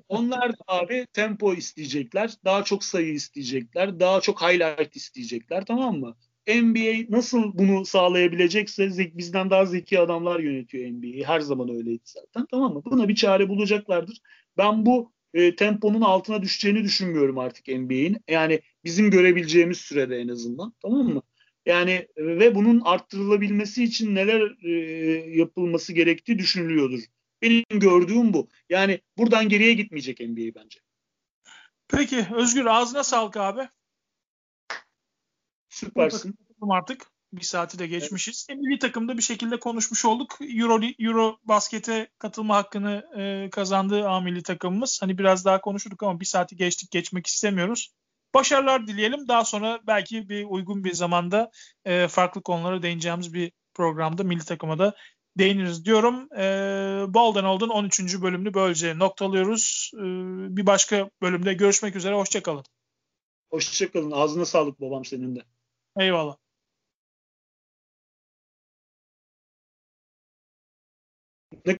onlar da abi tempo isteyecekler. Daha çok sayı isteyecekler. Daha çok highlight isteyecekler. Tamam mı? NBA nasıl bunu sağlayabilecekse bizden daha zeki adamlar yönetiyor NBA'yi. Her zaman öyleydi zaten. Tamam mı? Buna bir çare bulacaklardır. Ben bu e, temponun altına düşeceğini düşünmüyorum artık NBA'in. Yani bizim görebileceğimiz sürede en azından. Tamam mı? Yani ve bunun arttırılabilmesi için neler e, yapılması gerektiği düşünülüyordur. Benim gördüğüm bu. Yani buradan geriye gitmeyecek NBA bence. Peki Özgür ağzına sağlık abi. Süpersin. Artık bir saati de geçmişiz. Evet. E, milli takımda bir şekilde konuşmuş olduk. Euro, Euro baskete katılma hakkını e, kazandı A milli takımımız. Hani biraz daha konuşurduk ama bir saati geçtik geçmek istemiyoruz. Başarılar dileyelim. Daha sonra belki bir uygun bir zamanda e, farklı konulara değineceğimiz bir programda milli takıma da değiniriz diyorum. E, Bolden Old'un 13. bölümünü böylece noktalıyoruz. E, bir başka bölümde görüşmek üzere. Hoşçakalın. Hoşçakalın. Ağzına sağlık babam senin de. Eyvallah. the